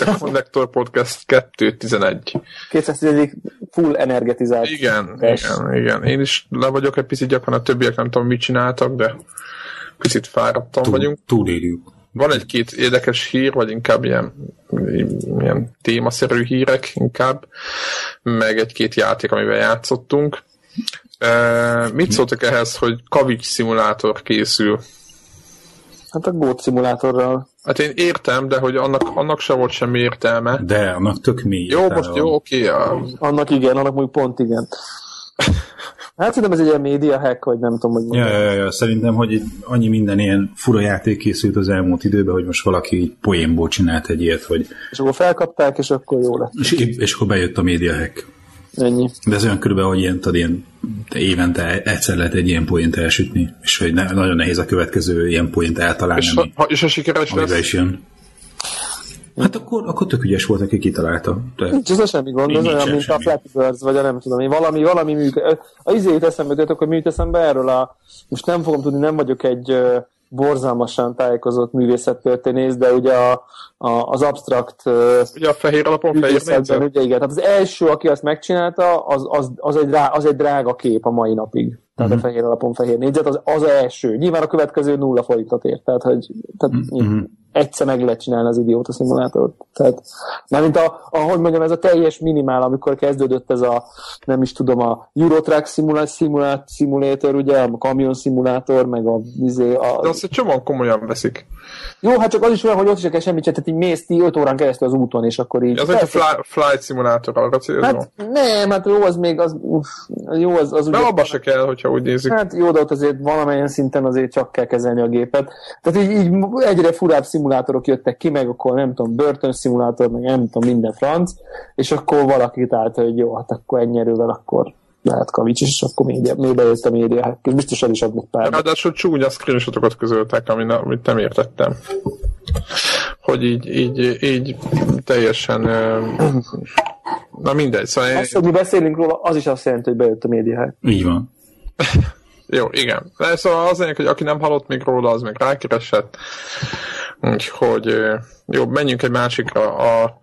Itt a Connector Podcast 211. 211 full energetizált. Igen, igen, igen. Én is le vagyok egy picit gyakran, a többiek nem tudom mit csináltak, de picit fáradtan Túl, vagyunk. Túlérjük. Van egy-két érdekes hír, vagy inkább ilyen, ilyen témaszerű hírek inkább, meg egy-két játék, amivel játszottunk. E, mit szóltak ehhez, hogy kavics szimulátor készül? Hát a gót szimulátorral. Hát én értem, de hogy annak, annak se volt semmi értelme. De, annak tök mély. Jó, most jó, oké. Okay, Annak igen, annak mondjuk pont igen. Hát szerintem ez egy ilyen média hack, vagy nem tudom, hogy ja, ja, ja, szerintem, hogy itt annyi minden ilyen fura játék készült az elmúlt időben, hogy most valaki így poénból csinált egy ilyet, hogy... És akkor felkapták, és akkor jó lett. És, és akkor bejött a média hack. Ennyi. De ez olyan körülbelül, hogy ilyen, tudod, ilyen évente egyszer lehet egy ilyen poént elsütni, és hogy ne, nagyon nehéz a következő ilyen poént eltalálni. És, ha, és a sikeres lesz? is jön. Hát akkor, akkor tök ügyes volt, aki kitalálta. De Nincs ez semmi gond, az olyan, mint semmi. a Flappy Birds, vagy a nem tudom én, valami, valami működik. A izét eszembe jutott, hogy mi eszembe erről a, most nem fogom tudni, nem vagyok egy borzalmasan tájékozott művészettörténész, de ugye a, a, az abstrakt ugye a fehér alapon fehér ugye igen, tehát az első, aki azt megcsinálta, az, az, az, egy, drá, az egy drága kép a mai napig. Tehát uh-huh. a fehér alapon fehér négyzet, az, az első. Nyilván a következő nulla forintot ért, tehát hogy tehát uh-huh egyszer meg lehet csinálni az idióta szimulátort. Tehát, mint a, ahogy mondjam, ez a teljes minimál, amikor kezdődött ez a, nem is tudom, a Eurotrack simulát, simulát, simulator, ugye, a kamion szimulátor, meg a, izé, a... De azt egy csomóan komolyan veszik. Jó, hát csak az is olyan, hogy ott is kell semmit tehát így mész 5 órán keresztül az úton, és akkor így... Ez egy fly, flight szimulátor arra Hát nem, hát jó, az még az, jó, az, az De ugye, abba se kell, hogyha úgy nézik. Hát jó, de ott azért valamilyen szinten azért csak kell kezelni a gépet. Tehát így, így egyre furább szimulátorok jöttek ki, meg akkor nem tudom, börtön szimulátor, meg nem tudom, minden franc, és akkor valaki találta, hogy jó, hát akkor ennyi erővel akkor lehet kavics, és akkor média, még bejött a média, és biztos el is adnak pár. Ráadásul csúnya screenshotokat közöltek, amit nem értettem. Hogy így, így, így teljesen na mindegy. Szóval azt, hogy mi beszélünk róla, az is azt jelenti, hogy bejött a média. Így van. Jó, igen. De szóval az hogy aki nem hallott még róla, az még rákeresett. Úgyhogy jó, menjünk egy másikra. A,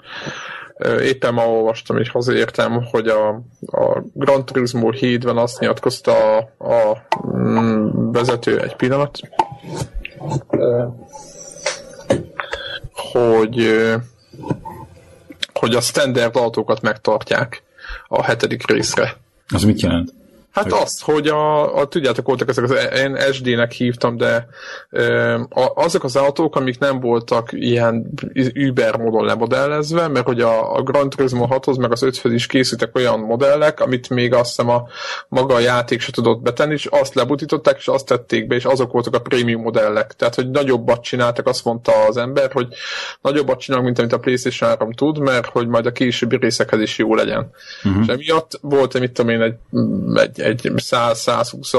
éppen ma olvastam, és hazaértem, hogy a, a Gran Turismo hídben azt nyilatkozta a, a mm, vezető egy pillanat, hogy hogy a standard autókat megtartják a hetedik részre. Az mit jelent? Hát hogy... azt, hogy a, a, tudjátok, voltak ezek az, én SD-nek hívtam, de ö, a, azok az autók, amik nem voltak ilyen Uber módon lemodellezve, mert hogy a, a Gran Turismo 6-hoz meg az 5 is készültek olyan modellek, amit még azt hiszem a maga a játék se tudott betenni, és azt lebutították, és azt tették be, és azok voltak a prémium modellek. Tehát, hogy nagyobbat csináltak, azt mondta az ember, hogy nagyobbat csinálunk, mint amit a PlayStation 3 tud, mert hogy majd a későbbi részekhez is jó legyen. Uh-huh. És emiatt volt, mit tudom én, egy, egy egy 100-120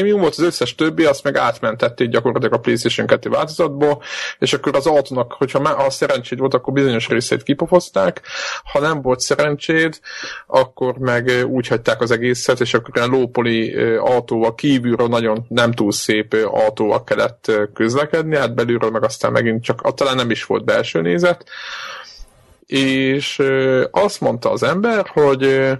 ami volt, az összes többi azt meg átmentették gyakorlatilag a PlayStation 2 változatból, és akkor az autónak, hogyha már ha szerencséd volt, akkor bizonyos részét kipofozták, ha nem volt szerencséd, akkor meg úgy hagyták az egészet, és akkor ilyen lópoli autóval kívülről nagyon nem túl szép autóval kellett közlekedni, hát belülről meg aztán megint csak, talán nem is volt belső nézet, és azt mondta az ember, hogy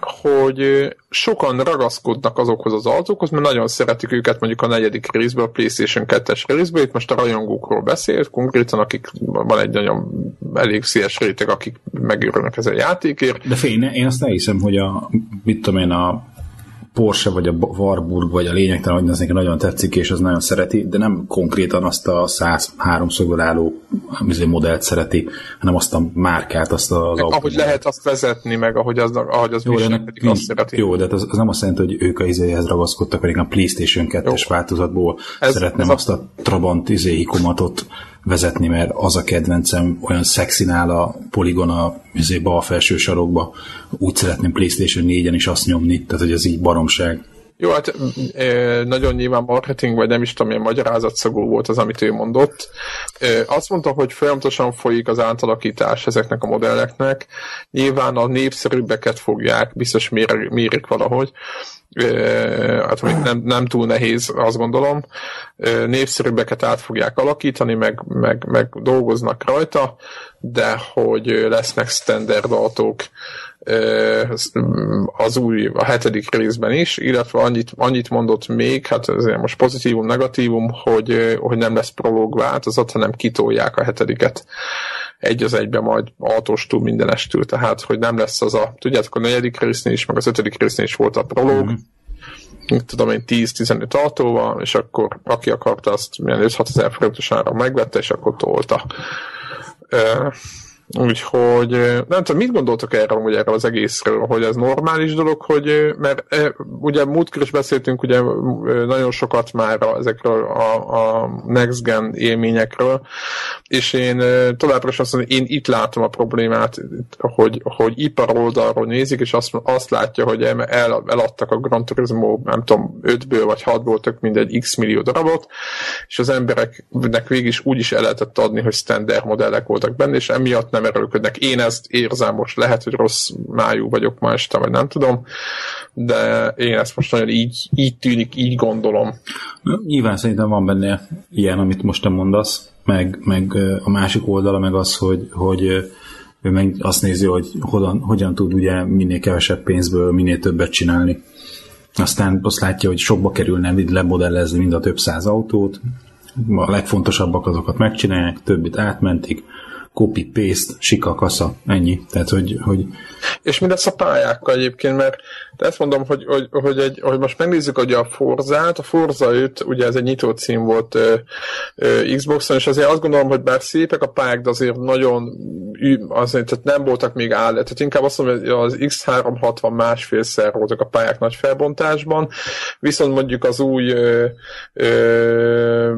hogy sokan ragaszkodnak azokhoz az autókhoz, mert nagyon szeretik őket mondjuk a negyedik részből, a PlayStation 2-es részből, itt most a rajongókról beszélt, konkrétan akik van egy nagyon elég széles réteg, akik megőrülnek ezen a játékért. De fény, én azt elhiszem, hogy a, mit tudom én, a Porsche, vagy a Warburg, vagy a lényegtelen, hogy az neki nagyon tetszik, és az nagyon szereti, de nem konkrétan azt a 103 szögből álló izé, modellt szereti, hanem azt a márkát, azt az autót. Ahogy lehet azt vezetni, meg ahogy az, ahogy az jó, viselkedik, azt szereti. Jó, de az, az nem azt jelenti, hogy ők a izéhez ragaszkodtak, pedig a PlayStation 2-es változatból ez, szeretném ez azt a, a Trabant izé hikomatot vezetni, mert az a kedvencem, olyan szexinál a poligon a izé, bal felső sarokba, úgy szeretném PlayStation 4-en is azt nyomni, tehát hogy ez így baromság. Jó, hát nagyon nyilván marketing, vagy nem is tudom, milyen magyarázatszagú volt az, amit ő mondott. Azt mondta, hogy folyamatosan folyik az átalakítás ezeknek a modelleknek. Nyilván a népszerűbbeket fogják, biztos mér, mérik valahogy, hát nem, nem túl nehéz, azt gondolom. Népszerűbbeket át fogják alakítani, meg, meg, meg dolgoznak rajta, de hogy lesznek standard autók, az új, a hetedik részben is, illetve annyit, annyit mondott még, hát ez most pozitívum, negatívum, hogy, hogy nem lesz prológ változat, hanem kitolják a hetediket egy az egybe majd autóstól mindenestől, tehát hogy nem lesz az a, tudjátok, a negyedik résznél is, meg az ötödik résznél is volt a prológ, mm. tudom én 10-15 autóval, és akkor aki akarta, azt milyen 5-6 ezer forintos ára megvette, és akkor tolta. Úgyhogy nem tudom, mit gondoltok erről, hogy erről az egészről, hogy ez normális dolog, hogy, mert ugye múltkor is beszéltünk ugye nagyon sokat már ezekről a, a next gen élményekről, és én továbbra is azt mondom, én itt látom a problémát, hogy, hogy ipar oldalról nézik, és azt, azt látja, hogy el, eladtak a Gran Turismo, nem tudom, 5-ből vagy 6-ból tök mindegy x millió darabot, és az embereknek végig is úgy is el lehetett adni, hogy standard modellek voltak benne, és emiatt nem nem. Én ezt érzem most, lehet, hogy rossz májú vagyok ma este, vagy nem tudom, de én ezt most nagyon így, így tűnik, így gondolom. Nyilván szerintem van benne ilyen, amit most te mondasz, meg, meg a másik oldala meg az, hogy, hogy ő meg azt nézi, hogy hogyan, hogyan tud ugye minél kevesebb pénzből minél többet csinálni. Aztán azt látja, hogy sokba kerülne lemodellezni mind a több száz autót, a legfontosabbak azokat megcsinálják, többit átmentik, copy-paste, sika kasza, ennyi. Tehát, hogy, hogy... És mi lesz a pályákkal egyébként, mert ezt mondom, hogy, hogy, hogy, egy, hogy most megnézzük hogy a Forzát, a Forza 5, ugye ez egy nyitó cím volt ö, ö, Xboxon, és azért azt gondolom, hogy bár szépek a pályák, de azért nagyon azért, tehát nem voltak még áll, tehát inkább azt mondom, hogy az X360 másfélszer voltak a pályák nagy felbontásban, viszont mondjuk az új ö, ö,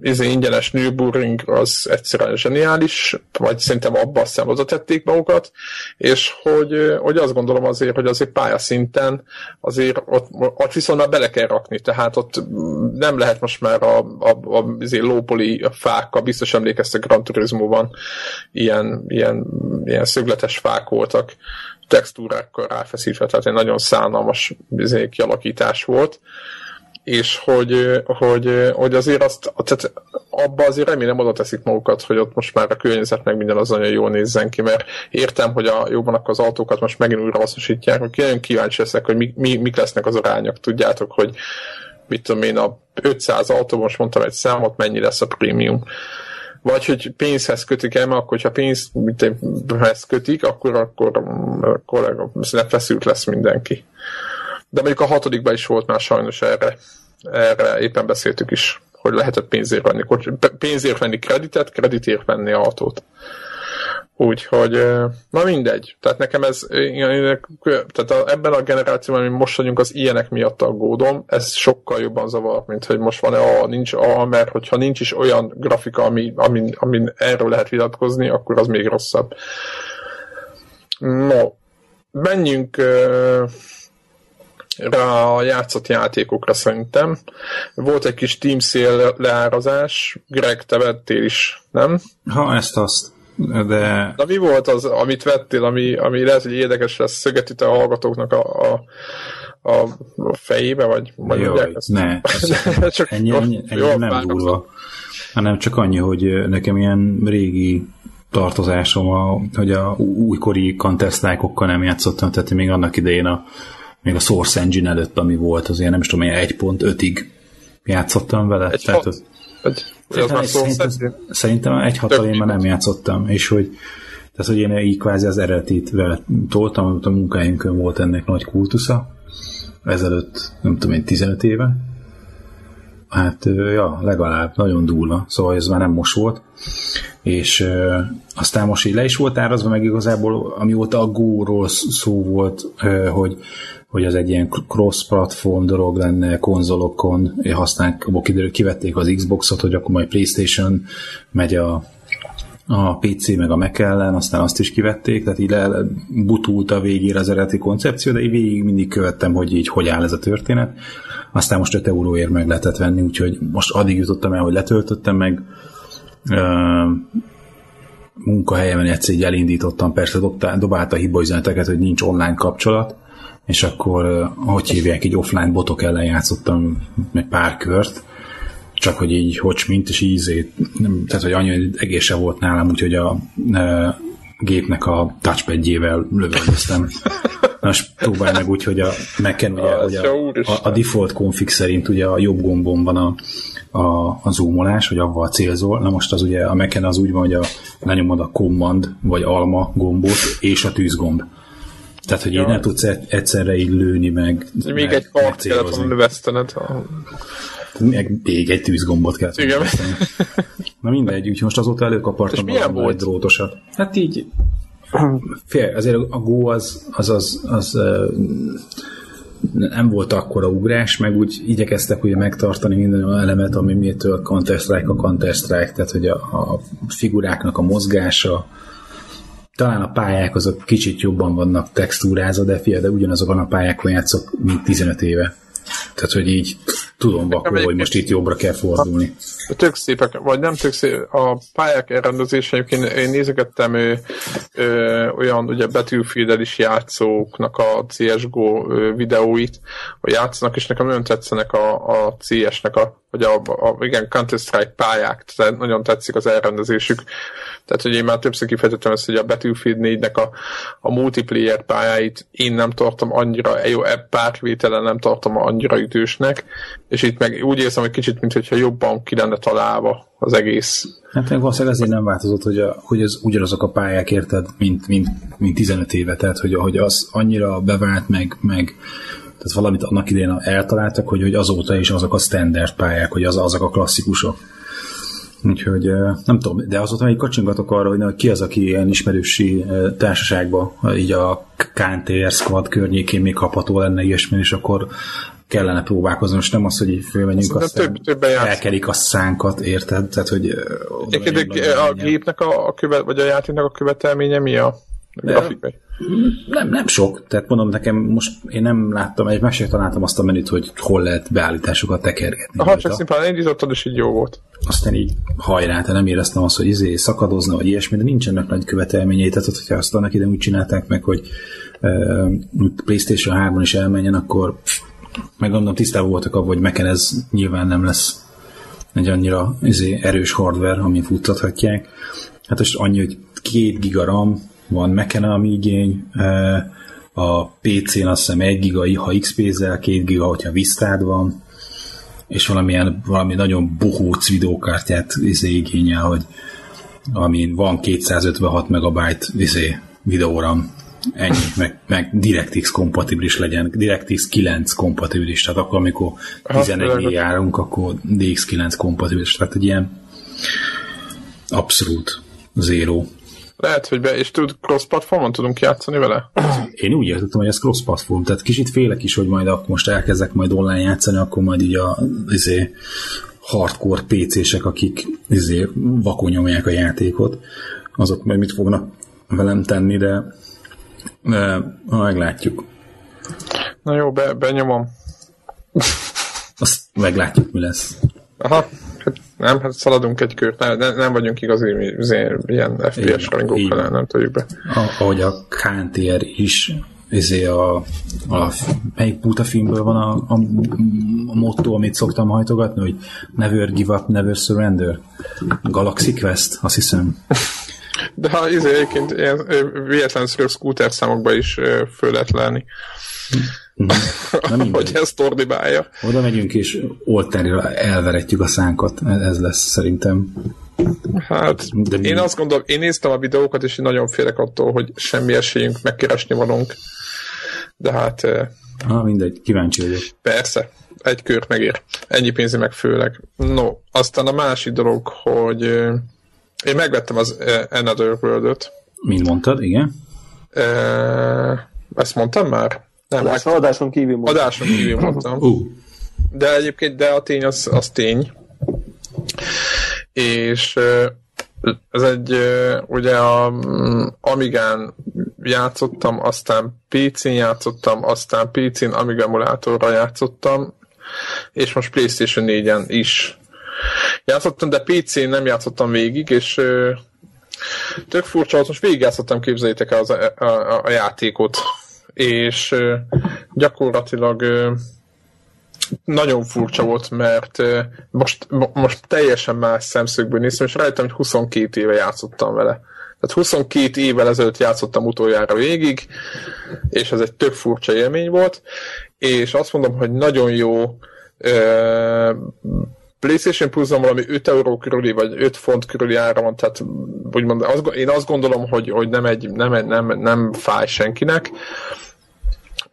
izé ingyenes Nürburgring az egyszerűen zseniális, vagy szerintem abba aztán oda tették magukat, és hogy, hogy azt gondolom azért, hogy azért pálya szinten azért ott, ott viszont már bele kell rakni, tehát ott nem lehet most már a, a, a, a lópoli fákkal, biztos emlékeztek Gran Turismo-ban ilyen, ilyen, ilyen szögletes fák voltak, textúrákkal ráfeszítve, tehát egy nagyon szánalmas izé, kialakítás volt és hogy, hogy, hogy azért azt, tehát abba azért remélem oda teszik magukat, hogy ott most már a környezet meg minden az nagyon jól nézzen ki, mert értem, hogy a, akkor az autókat most megint újra hasznosítják, hogy nagyon kíváncsi leszek, hogy mi, mi, mik lesznek az arányok. Tudjátok, hogy mit tudom én, a 500 autó, most mondtam egy számot, mennyi lesz a prémium vagy hogy pénzhez kötik el, mert akkor, hogyha pénzhez kötik, akkor, akkor, akkor, akkor feszült lesz mindenki. De mondjuk a hatodikban is volt már sajnos erre, erre éppen beszéltük is, hogy lehetett pénzért venni, pénzért venni kreditet, kreditért venni autót. Úgyhogy, na mindegy. Tehát nekem ez, tehát ebben a generációban, ami most vagyunk, az ilyenek miatt aggódom, ez sokkal jobban zavar, mint hogy most van-e A, nincs A, mert hogyha nincs is olyan grafika, ami, ami, ami erről lehet vitatkozni, akkor az még rosszabb. No, menjünk a játszott játékokra szerintem. Volt egy kis Team Sale leárazás, Greg, te vettél is, nem? Ha, ezt azt. De... Na mi volt az, amit vettél, ami, ami lehet, hogy érdekes lesz, szöget a hallgatóknak a, a, a, fejébe, vagy Jó, ezt? Ne, ez csak ennyi, ennyi, ennyi jó, nem durva, hanem csak annyi, hogy nekem ilyen régi tartozásom, a, hogy a újkori counter nem játszottam, tehát még annak idején a még a Source Engine előtt, ami volt, azért nem is tudom, 1.5-ig játszottam vele. Egy tehát hat, egy, szerintem, szerintem, szerintem egy hat én már nem játszottam, és hogy tehát, hogy én így kvázi az eredetit vele toltam, amit a munkáinkön volt ennek nagy kultusza, ezelőtt, nem tudom én, 15 éve. Hát, ja, legalább, nagyon durva, szóval ez már nem most volt. És ö, aztán most így le is volt árazva, meg igazából amióta a Go-ról szó volt, ö, hogy hogy az egy ilyen cross-platform dolog lenne konzolokon, használják, abból kiderül, kivették az Xboxot, hogy akkor majd Playstation megy a a PC meg a Mac ellen, aztán azt is kivették, tehát így butult a végére az eredeti koncepció, de így végig mindig követtem, hogy így hogy áll ez a történet. Aztán most 5 euróért meg lehetett venni, úgyhogy most addig jutottam el, hogy letöltöttem meg, munkahelyemen egyszer így elindítottam, persze dobtál, dobálta hibaüzeneteket, hogy nincs online kapcsolat, és akkor, hogy hívják, egy offline botok ellen játszottam meg pár kört, csak hogy így hogy mint, és így nem, tehát hogy annyi egésze volt nálam, úgyhogy a e, gépnek a touchpadjével lövöldöztem. Most próbálj meg úgy, hogy a Mac-en ugye, hogy a, a, a, default config szerint ugye a jobb gombon van a, a, a zoomolás, hogy avval célzol. Na most az ugye a mac az úgy van, hogy a, lenyomod a command vagy alma gombot és a tűzgomb. Tehát, hogy ja. így nem tudsz egyszerre így lőni, meg Még meg, egy kart kellett volna növesztened. Meg még egy tűzgombot kell. Igen. Na mindegy, úgyhogy most azóta előkapartam a drótosat. Hát így fél, azért a Go az, az, az, az, az nem volt akkora ugrás, meg úgy igyekeztek ugye megtartani minden olyan elemet, ami miétől Counter-Strike a Counter-Strike, tehát hogy a, a figuráknak a mozgása, talán a pályák azok kicsit jobban vannak textúrázva, de fia, de ugyanazokon a pályákon játszok, mint 15 éve. Tehát, hogy így tudom vakul, hogy most itt jobbra kell fordulni. Tök szépek, vagy nem tök szép, a pályák elrendezése, én, én nézegettem ö, ö, olyan ugye Battlefield is játszóknak a CSGO videóit, hogy játszanak, és nekem nagyon tetszenek a, a CS-nek a, vagy a, a, igen, Counter-Strike pályák, tehát nagyon tetszik az elrendezésük. Tehát, hogy én már többször kifejtettem ezt, hogy a Battlefield 4-nek a, a multiplayer pályáit én nem tartom annyira, jó, e pártvételen nem tartom annyira ütősnek, és itt meg úgy érzem, hogy kicsit, mintha jobban ki lenne találva az egész. Hát meg valószínűleg azért nem változott, hogy, a, hogy ez ugyanazok a pályák érted, mint, mint, mint 15 éve, tehát hogy, hogy az annyira bevált, meg, meg tehát valamit annak idején eltaláltak, hogy, hogy azóta is azok a standard pályák, hogy az, azok a klasszikusok. Úgyhogy nem tudom, de azóta még kacsingatok arra, hogy ki az, aki ilyen ismerősi társaságban, így a KNTR Squad környékén még kapható lenne ilyesmi, és akkor kellene próbálkozni, most nem az, hogy fölmenjünk, aztán több, elkerik a szánkat, érted? Tehát, hogy a gépnek a, a követ, vagy a játéknak a követelménye mi a grafikai? Nem, nem sok. Tehát mondom nekem, most én nem láttam, egy másik találtam azt a menüt, hogy hol lehet beállításokat tekergetni. Ha csak szimplán indítottad, és így jó volt. Aztán így hajrá, te nem éreztem azt, hogy izé szakadozna, vagy ilyesmi, de nincsenek nagy követelményei. Tehát, hogyha azt annak ide úgy csinálták meg, hogy uh, PlayStation 3-on is elmenjen, akkor meg gondolom tisztában voltak abban, hogy meken ez nyilván nem lesz egy annyira izé, erős hardware, ami futtathatják. Hát most annyi, hogy két giga RAM, van Mac-en igény, a PC-n azt hiszem 1 giga, ha XP-zel, 2 giga, hogyha Vistád van, és valamilyen, valami nagyon bohóc videókártyát izé igényel, hogy amin van 256 megabyte izé, videóram, ennyi, meg, meg DirectX kompatibilis legyen, DirectX 9 kompatibilis, tehát akkor, amikor 11 járunk, akkor DX9 kompatibilis, tehát egy ilyen abszolút zéró lehet, hogy be, és tud cross-platformon tudunk játszani vele? Én úgy értettem, hogy ez cross-platform, tehát kicsit félek is, hogy majd akkor most elkezdek majd online játszani, akkor majd így a izé, hardcore PC-sek, akik izé, vakonyomják a játékot, azok majd mit fognak velem tenni, de, de meglátjuk. Na jó, be, benyomom. Azt meglátjuk, mi lesz. Aha. Nem, hát szaladunk egy kört, nem, nem vagyunk igazi ilyen FPS rajongók, nem tudjuk be. Ahogy a KNTR is ezé a, a melyik puta filmből van a, a, a motto, amit szoktam hajtogatni, hogy never give up, never surrender. Galaxy Quest, azt hiszem. De ha izé egyébként ilyen véletlenszerű scooter számokba is föl lehet lenni. Nem hogy ezt ordibálja. Oda megyünk, és oltárira elveretjük a szánkat. Ez lesz szerintem. Hát, De én azt gondolom, én néztem a videókat, és én nagyon félek attól, hogy semmi esélyünk megkeresni valunk. De hát... Ah, mindegy, kíváncsi vagyok. Persze, egy kör megér. Ennyi pénzi meg főleg. No, aztán a másik dolog, hogy én megvettem az Another World-öt. Mint mondtad, igen? ezt mondtam már? Nem, adáson, meg... adáson kívül mondtam. Adáson kívül mondtam. uh. De egyébként, de a tény az, az tény. És ez egy, ugye a mm, Amigán játszottam, aztán PC-n játszottam, aztán PC-n Amiga emulátorra játszottam, és most PlayStation 4-en is játszottam, de PC-n nem játszottam végig, és tök furcsa, most végig játszottam, képzeljétek el az, a, a, a játékot, és gyakorlatilag nagyon furcsa volt, mert most, most teljesen más szemszögből néztem, és rájöttem, hogy 22 éve játszottam vele. Tehát 22 évvel ezelőtt játszottam utoljára végig, és ez egy tök furcsa élmény volt, és azt mondom, hogy nagyon jó PlayStation plus valami 5 euró körüli, vagy 5 font körüli ára van, tehát úgymond az, én azt gondolom, hogy, hogy nem, egy, nem, nem, nem fáj senkinek,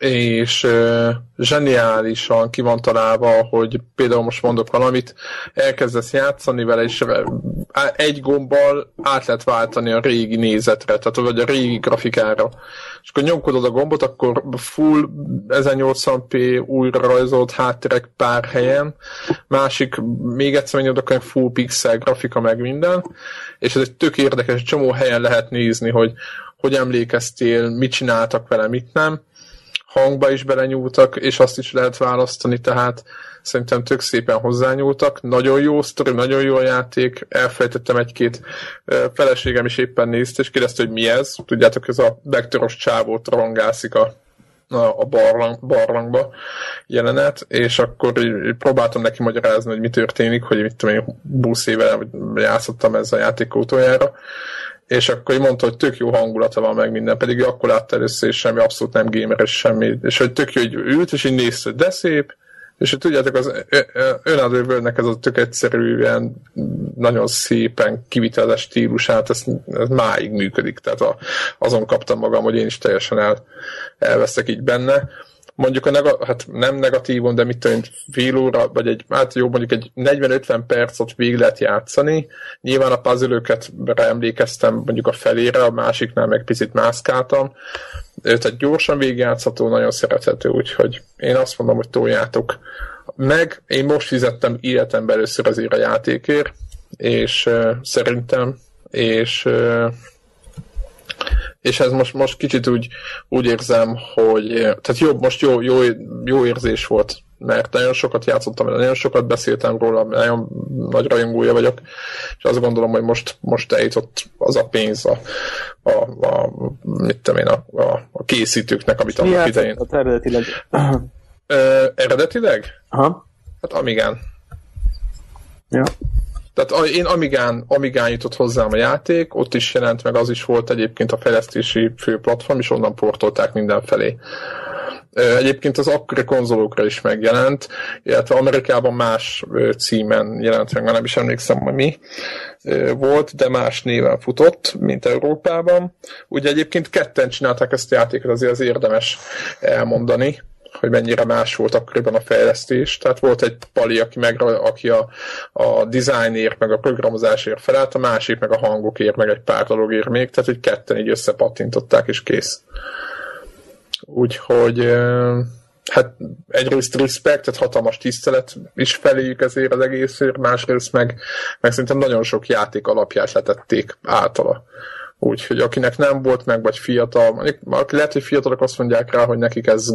és uh, zseniálisan ki van találva, hogy például most mondok valamit, elkezdesz játszani vele, és egy gombbal át lehet váltani a régi nézetre, tehát vagy a régi grafikára. És akkor nyomkodod a gombot, akkor full 1080p újra rajzolt hátterek pár helyen, másik, még egyszer menjed, akkor full pixel grafika meg minden, és ez egy tök érdekes, csomó helyen lehet nézni, hogy hogy emlékeztél, mit csináltak vele, mit nem hangba is belenyúltak, és azt is lehet választani, tehát szerintem tök szépen hozzányúltak. Nagyon jó sztori, nagyon jó játék, elfelejtettem egy-két feleségem is éppen nézte, és kérdezte, hogy mi ez. Tudjátok, ez a vektoros csávót rongászik a a barlang, barlangba jelenet, és akkor próbáltam neki magyarázni, hogy mi történik, hogy mit tudom én, 20 éve játszottam ezzel a játék utoljára, és akkor mondta, hogy tök jó hangulata van meg minden, pedig akkor látta először, és semmi, abszolút nem gameres semmi, és hogy tök jó, hogy ült, és így nézte, de szép, és hogy tudjátok, az önálló ez a tök egyszerűen nagyon szépen kivitelezett stílusát, ez, ez máig működik, tehát a, azon kaptam magam, hogy én is teljesen el, elveszek így benne mondjuk a nega, hát nem negatívon, de mit tudom, fél óra, vagy egy, hát jó, mondjuk egy 40-50 percot végig lehet játszani. Nyilván a puzzle emlékeztem mondjuk a felére, a másiknál meg picit mászkáltam. Tehát gyorsan végigjátszható, nagyon szerethető, úgyhogy én azt mondom, hogy toljátok meg. Én most fizettem életemben először azért a játékért, és uh, szerintem, és uh, és ez most, most kicsit úgy, úgy érzem, hogy tehát jobb, most jó, jó, jó érzés volt, mert nagyon sokat játszottam, nagyon sokat beszéltem róla, nagyon nagy rajongója vagyok, és azt gondolom, hogy most, most eljutott az a pénz a, a, a mit tudom én, a, a, a készítőknek, amit annak idején. eredetileg? Ö, eredetileg? Aha. Hát Amigán. Ja. Tehát én Amigán, Amigán jutott hozzám a játék, ott is jelent meg, az is volt egyébként a fejlesztési fő platform, és onnan portolták mindenfelé. Egyébként az akkori konzolokra is megjelent, illetve Amerikában más címen jelent meg, nem is emlékszem, hogy mi volt, de más néven futott, mint Európában. Ugye egyébként ketten csinálták ezt a játékot, azért az érdemes elmondani hogy mennyire más volt akkoriban a fejlesztés. Tehát volt egy pali, aki, meg, aki a, a designért, meg a programozásért felállt, a másik meg a hangokért, meg egy pár dologért még, tehát hogy ketten így összepattintották, és kész. Úgyhogy hát egyrészt respect, tehát hatalmas tisztelet is feléjük ezért az egészért, másrészt meg, meg szerintem nagyon sok játék alapját letették általa. Úgyhogy akinek nem volt meg, vagy fiatal, mondjuk, lehet, hogy fiatalok azt mondják rá, hogy nekik ez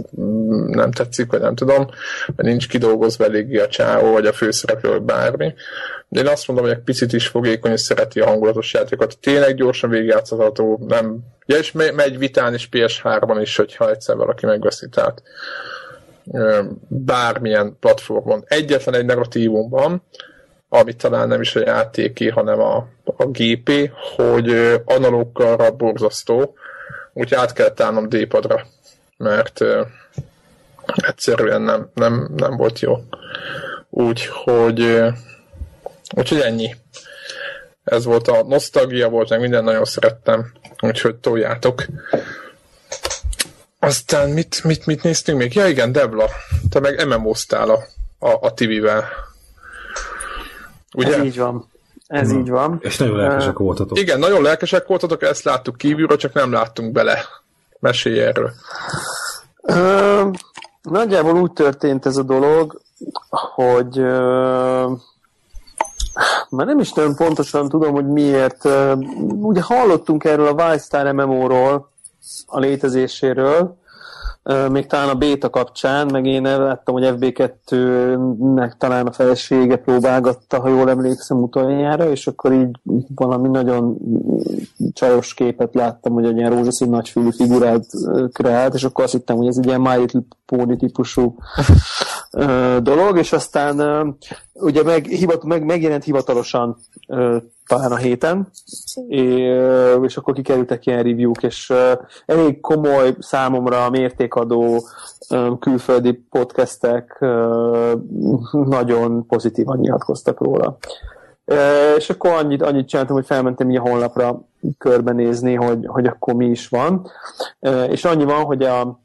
nem tetszik, vagy nem tudom, mert nincs kidolgozva eléggé a csáó, vagy a főszereplő, vagy bármi. De én azt mondom, hogy egy picit is fogékony, és szereti a hangulatos játékokat. Tényleg gyorsan végigjátszható, nem... Ja, és megy vitán is PS3-ban is, hogyha egyszer valaki megveszi, tehát bármilyen platformon. Egyetlen egy negatívum van, ami talán nem is a játéki, hanem a, a GP, hogy analókkal borzasztó, úgyhogy át kellett állnom D-padra, mert egyszerűen nem, nem, nem volt jó. Úgyhogy, úgyhogy ennyi. Ez volt a nosztalgia, volt meg minden, nagyon szerettem, úgyhogy toljátok. Aztán mit, mit, mit néztünk még? Ja igen, Debla, te meg MMO-ztál a, a, a TV-vel. Ugye? Ez így van. Ez hmm. így van. És nagyon lelkesek voltatok. Igen, nagyon lelkesek voltatok, ezt láttuk kívülről, csak nem láttunk bele. Mesélj erről. Ö, nagyjából úgy történt ez a dolog, hogy ö, már nem is nagyon pontosan tudom, hogy miért. Ugye hallottunk erről a Wildstar MMO-ról, a létezéséről, még talán a béta kapcsán, meg én láttam, hogy FB2-nek talán a felesége próbálgatta, ha jól emlékszem utoljára, és akkor így valami nagyon csajos képet láttam, hogy egy ilyen rózsaszín nagyfülű figurát kreált, és akkor azt hittem, hogy ez egy ilyen My Little Pony típusú dolog, és aztán ugye meg, hivat, meg, megjelent hivatalosan talán a héten, és akkor kikerültek ilyen review-k, és elég komoly számomra mértékadó külföldi podcastek nagyon pozitívan nyilatkoztak róla. És akkor annyit, annyit csináltam, hogy felmentem így a honlapra körbenézni, hogy, hogy akkor mi is van. És annyi van, hogy a,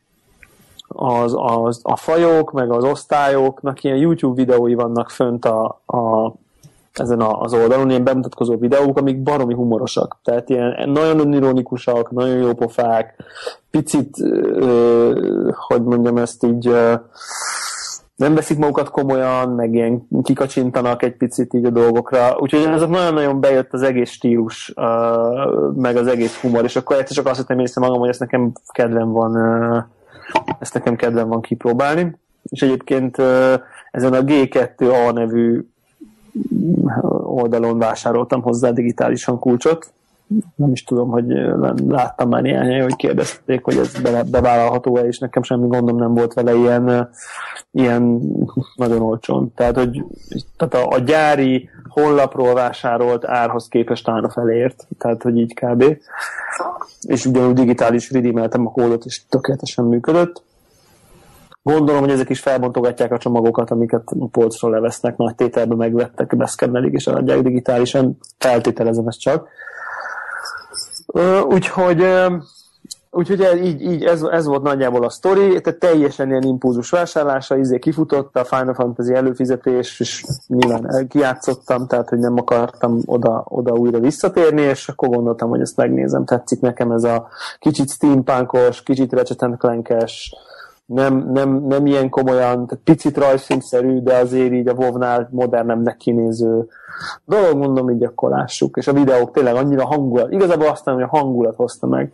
az, az, a fajok, meg az osztályoknak ilyen YouTube videói vannak fönt a, a, ezen az oldalon, ilyen bemutatkozó videók, amik baromi humorosak. Tehát ilyen nagyon ironikusak, nagyon jó pofák, picit, ö, hogy mondjam ezt így, ö, nem veszik magukat komolyan, meg ilyen kikacsintanak egy picit így a dolgokra. Úgyhogy ez nagyon-nagyon bejött az egész stílus, uh, meg az egész humor, és akkor egyszer csak azt hittem észre magam, hogy ezt nekem kedvem van uh, ezt nekem kedvem van kipróbálni. És egyébként ezen a G2A nevű oldalon vásároltam hozzá digitálisan kulcsot. Nem is tudom, hogy láttam már néhány hogy kérdezték, hogy ez bevállalható-e, és nekem semmi gondom nem volt vele ilyen, ilyen nagyon olcsón. Tehát, hogy tehát a, a gyári honlapról vásárolt árhoz képest talán a felért, tehát, hogy így kb. És ugyanúgy digitális redeemeltem a kódot, és tökéletesen működött. Gondolom, hogy ezek is felbontogatják a csomagokat, amiket a polcról levesznek, nagy tételbe megvettek, beszkennelik és adják digitálisan, feltételezem ezt csak. Úgyhogy Úgyhogy így, így ez, ez, volt nagyjából a sztori, tehát teljesen ilyen impulzus vásárlása, izé kifutott a Final Fantasy előfizetés, és nyilván kiátszottam, tehát hogy nem akartam oda, oda újra visszatérni, és akkor gondoltam, hogy ezt megnézem, tetszik nekem ez a kicsit steampunkos, kicsit Ratchet Clank-es, nem, nem, nem ilyen komolyan, tehát picit rajzfilmszerű, de azért így a WoW-nál modernemnek kinéző dolog, mondom, így akkor lássuk. És a videók tényleg annyira hangulat, igazából aztán, hogy a hangulat hozta meg.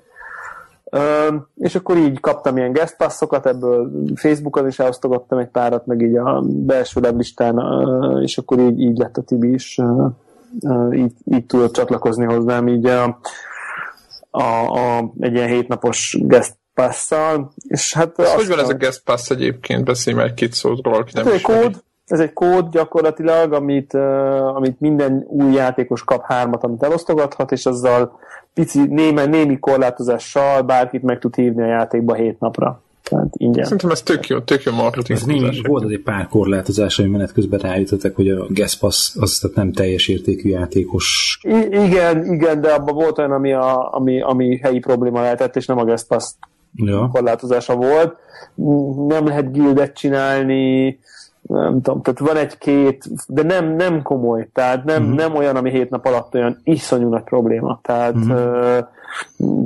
Ö, és akkor így kaptam ilyen guest passokat, ebből Facebookon is elosztogattam egy párat, meg így a belső weblistán, és akkor így, így lett a Tibi is, így, így tudott csatlakozni hozzám, így a, a, a, egy ilyen hétnapos guest passzal, és hát... Ez hogy van ez a guest pass egyébként? Beszélj már egy-két szót róla, aki nem ez egy kód, ez egy kód gyakorlatilag, amit, uh, amit minden új játékos kap hármat, amit elosztogathat, és azzal pici, néme, némi korlátozással bárkit meg tud hívni a játékba hét napra. Tehát ingyen. Szerintem ez tök jó, tök jó marketing. Ez némi, volt egy pár korlátozás, ami menet közben rájutottak, hogy a Gas Pass az tehát nem teljes értékű játékos. I- igen, igen, de abban volt olyan, ami, a, ami, ami helyi probléma lehetett, és nem a Gas Pass ja. korlátozása volt. Nem lehet gildet csinálni, nem tudom, tehát van egy-két, de nem, nem komoly, tehát nem, uh-huh. nem olyan, ami hét nap alatt olyan iszonyú nagy probléma, tehát uh-huh.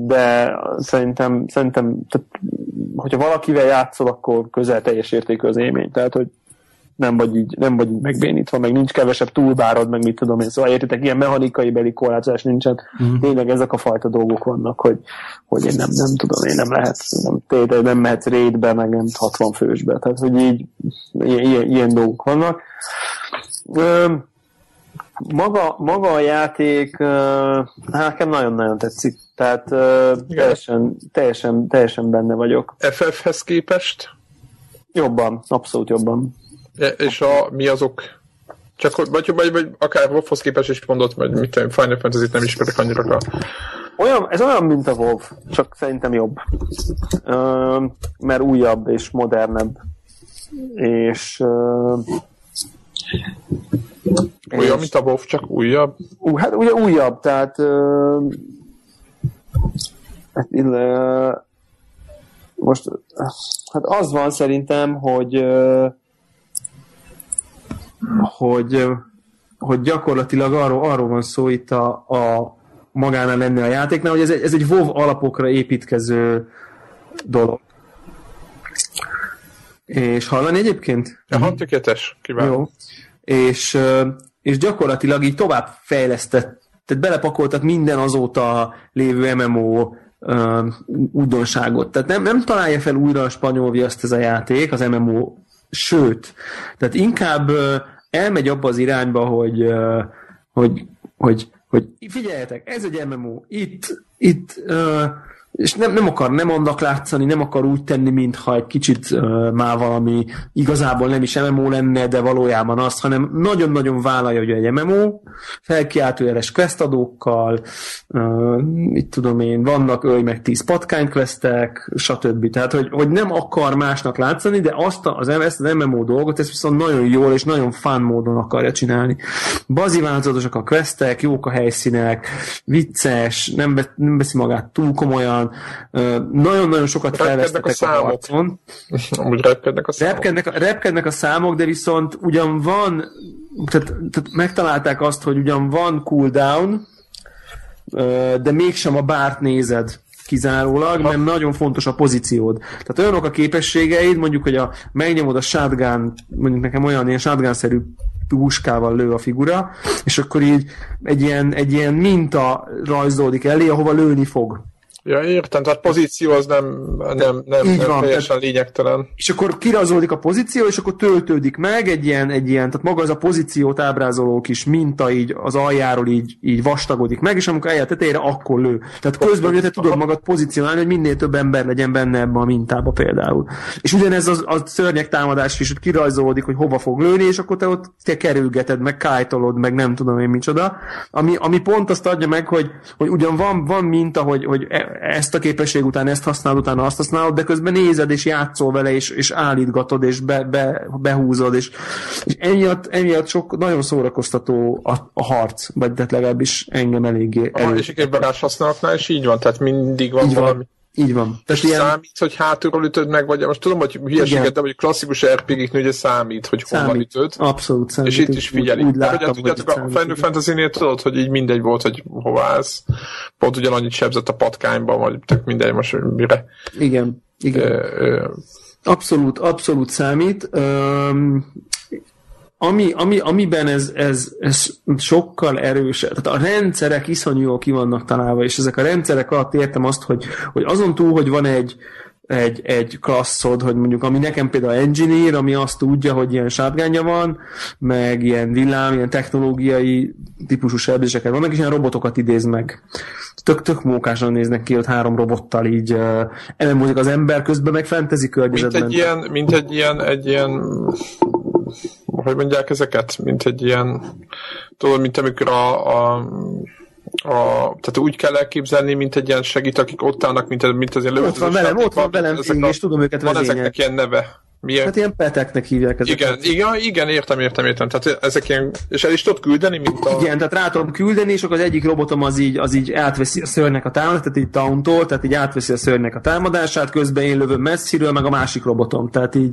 de szerintem, szerintem tehát, hogyha valakivel játszol, akkor közel teljes értékű az élmény, tehát hogy nem vagy így, nem vagy így megbénítva, meg nincs kevesebb túlbárod, meg mit tudom én. Szóval értitek, ilyen mechanikai beli korlátozás nincsen. Mm. Tényleg ezek a fajta dolgok vannak, hogy, hogy én nem, nem tudom, én nem lehet, nem, tényleg nem mehet raidbe, meg nem 60 fősbe. Tehát, hogy így ilyen, ilyen dolgok vannak. Ö, maga, maga a játék hát nekem nagyon-nagyon tetszik. Tehát teljesen, teljesen, teljesen benne vagyok. FF-hez képest? Jobban, abszolút jobban. E, és a, mi azok? Csak vagy, vagy, vagy akár WoW-hoz képest is mondott, hogy mit tudom, Final Fantasy-t nem ismerek annyira. Olyan, ez olyan, mint a WoW, csak szerintem jobb. Ö, mert újabb és modernebb. És ö, olyan, és, mint a WoW, csak újabb? Ú, hát ugye újabb, tehát ö, hát, ö, most hát az van szerintem, hogy ö, hogy, hogy gyakorlatilag arról, arról van szó itt a, a magánál lenni a játéknál, hogy ez egy, ez egy WoW alapokra építkező dolog. És hallani egyébként? Aha, tökéletes, kívánok. Jó. És, és gyakorlatilag így tovább fejlesztett, tehát belepakoltak minden azóta lévő MMO uh, újdonságot. Tehát nem, nem találja fel újra a spanyol viaszt ez a játék, az MMO, sőt, tehát inkább elmegy abba az irányba, hogy, hogy, hogy, hogy figyeljetek, ez egy MMO, itt, itt és nem, nem akar nem annak látszani, nem akar úgy tenni, mintha egy kicsit uh, már valami igazából nem is MMO lenne, de valójában az, hanem nagyon-nagyon vállalja, hogy egy MMO, felkiáltójeles questadókkal, uh, mit tudom én, vannak ölj meg tíz patkány questek, stb. Tehát, hogy, hogy nem akar másnak látszani, de azt az, ezt az MMO dolgot, ezt viszont nagyon jól és nagyon fán módon akarja csinálni. Bazi változatosak a questek, jók a helyszínek, vicces, nem, be, nem veszi magát túl komolyan, van. Nagyon-nagyon sokat felvesztetek a, a harcon. Amúgy repkednek a számok. Repkednek, repkednek a számok, de viszont ugyan van, tehát, tehát megtalálták azt, hogy ugyan van cooldown, de mégsem a bárt nézed kizárólag, mert nagyon fontos a pozíciód. Tehát olyanok a képességeid, mondjuk, hogy a, megnyomod a shotgun, mondjuk nekem olyan ilyen shotgun-szerű puskával lő a figura, és akkor így egy ilyen, egy ilyen minta rajzolódik elé, ahova lőni fog. Ja, értem, tehát pozíció az nem, nem, nem, Így nem van, teljesen tehát, lényegtelen. És akkor kirazódik a pozíció, és akkor töltődik meg egy ilyen, egy ilyen, tehát maga az a pozíciót ábrázoló kis minta így az aljáról így, így vastagodik meg, és amikor eljött tetejére, akkor lő. Tehát közben ugye te tudod magad pozícionálni, hogy minél több ember legyen benne ebbe a mintába például. És ugyanez az, a szörnyek támadás is, hogy kirajzolódik, hogy hova fog lőni, és akkor te ott te kerülgeted, meg kájtolod, meg nem tudom én micsoda. Ami, ami pont azt adja meg, hogy, hogy ugyan van, van minta, hogy, hogy e- ezt a képesség után ezt használod, utána azt használod, de közben nézed és játszol vele, és, és állítgatod, és be, be, behúzod, és, és emiatt, emiatt sok nagyon szórakoztató a, a harc, vagy tehát legalábbis engem eléggé. A és egy használatnál is így van, tehát mindig van így valami. Van. Így van. Tehát ilyen... Számít, hogy hátulról ütöd meg, vagy most tudom, hogy hülyeséget, de hogy klasszikus RPG-knél ugye számít, hogy számít. hova ütöd. Abszolút számít. És itt is figyeli. Úgy, úgy látom, hogy tudjátok, a Final Fantasy-nél tudod, hogy így mindegy volt, hogy hova állsz. Pont ugyanannyit sebzett a patkányba, vagy tök mindegy most, mire. Igen, igen. Ö, ö, Abszolút, abszolút számít. Um, ami, ami, amiben ez, ez, ez sokkal erősebb, tehát a rendszerek iszonyúan ki vannak találva, és ezek a rendszerek alatt értem azt, hogy, hogy azon túl, hogy van egy, egy, egy klasszod, hogy mondjuk, ami nekem például engineer, ami azt tudja, hogy ilyen sátgánya van, meg ilyen villám, ilyen technológiai típusú sebzéseket vannak, és ilyen robotokat idéz meg. Tök, tök mókásan néznek ki, ott három robottal így uh, elemozik az ember közben, meg fantasy környezetben. Mint egy ilyen, mint egy ilyen, egy ilyen hogy mondják ezeket, mint egy ilyen, tudod, mint amikor a, a a, tehát úgy kell elképzelni, mint egy ilyen segít, akik ott állnak, mint, mint az ilyen Ott van velem, ott van velem, és tudom őket vezényelni. Van ezeknek ilyen neve. Milyen? Hát ilyen peteknek hívják ezeket. Igen, igen, igen, értem, értem, értem. Tehát ezek ilyen, és el is tudod küldeni, mint a... Igen, tehát rá tudom küldeni, és akkor az egyik robotom az így, az így átveszi a szörnynek a támadását, tehát így tauntól, tehát így átveszi a szörnynek a támadását, közben én lövöm messziről, meg a másik robotom, tehát így,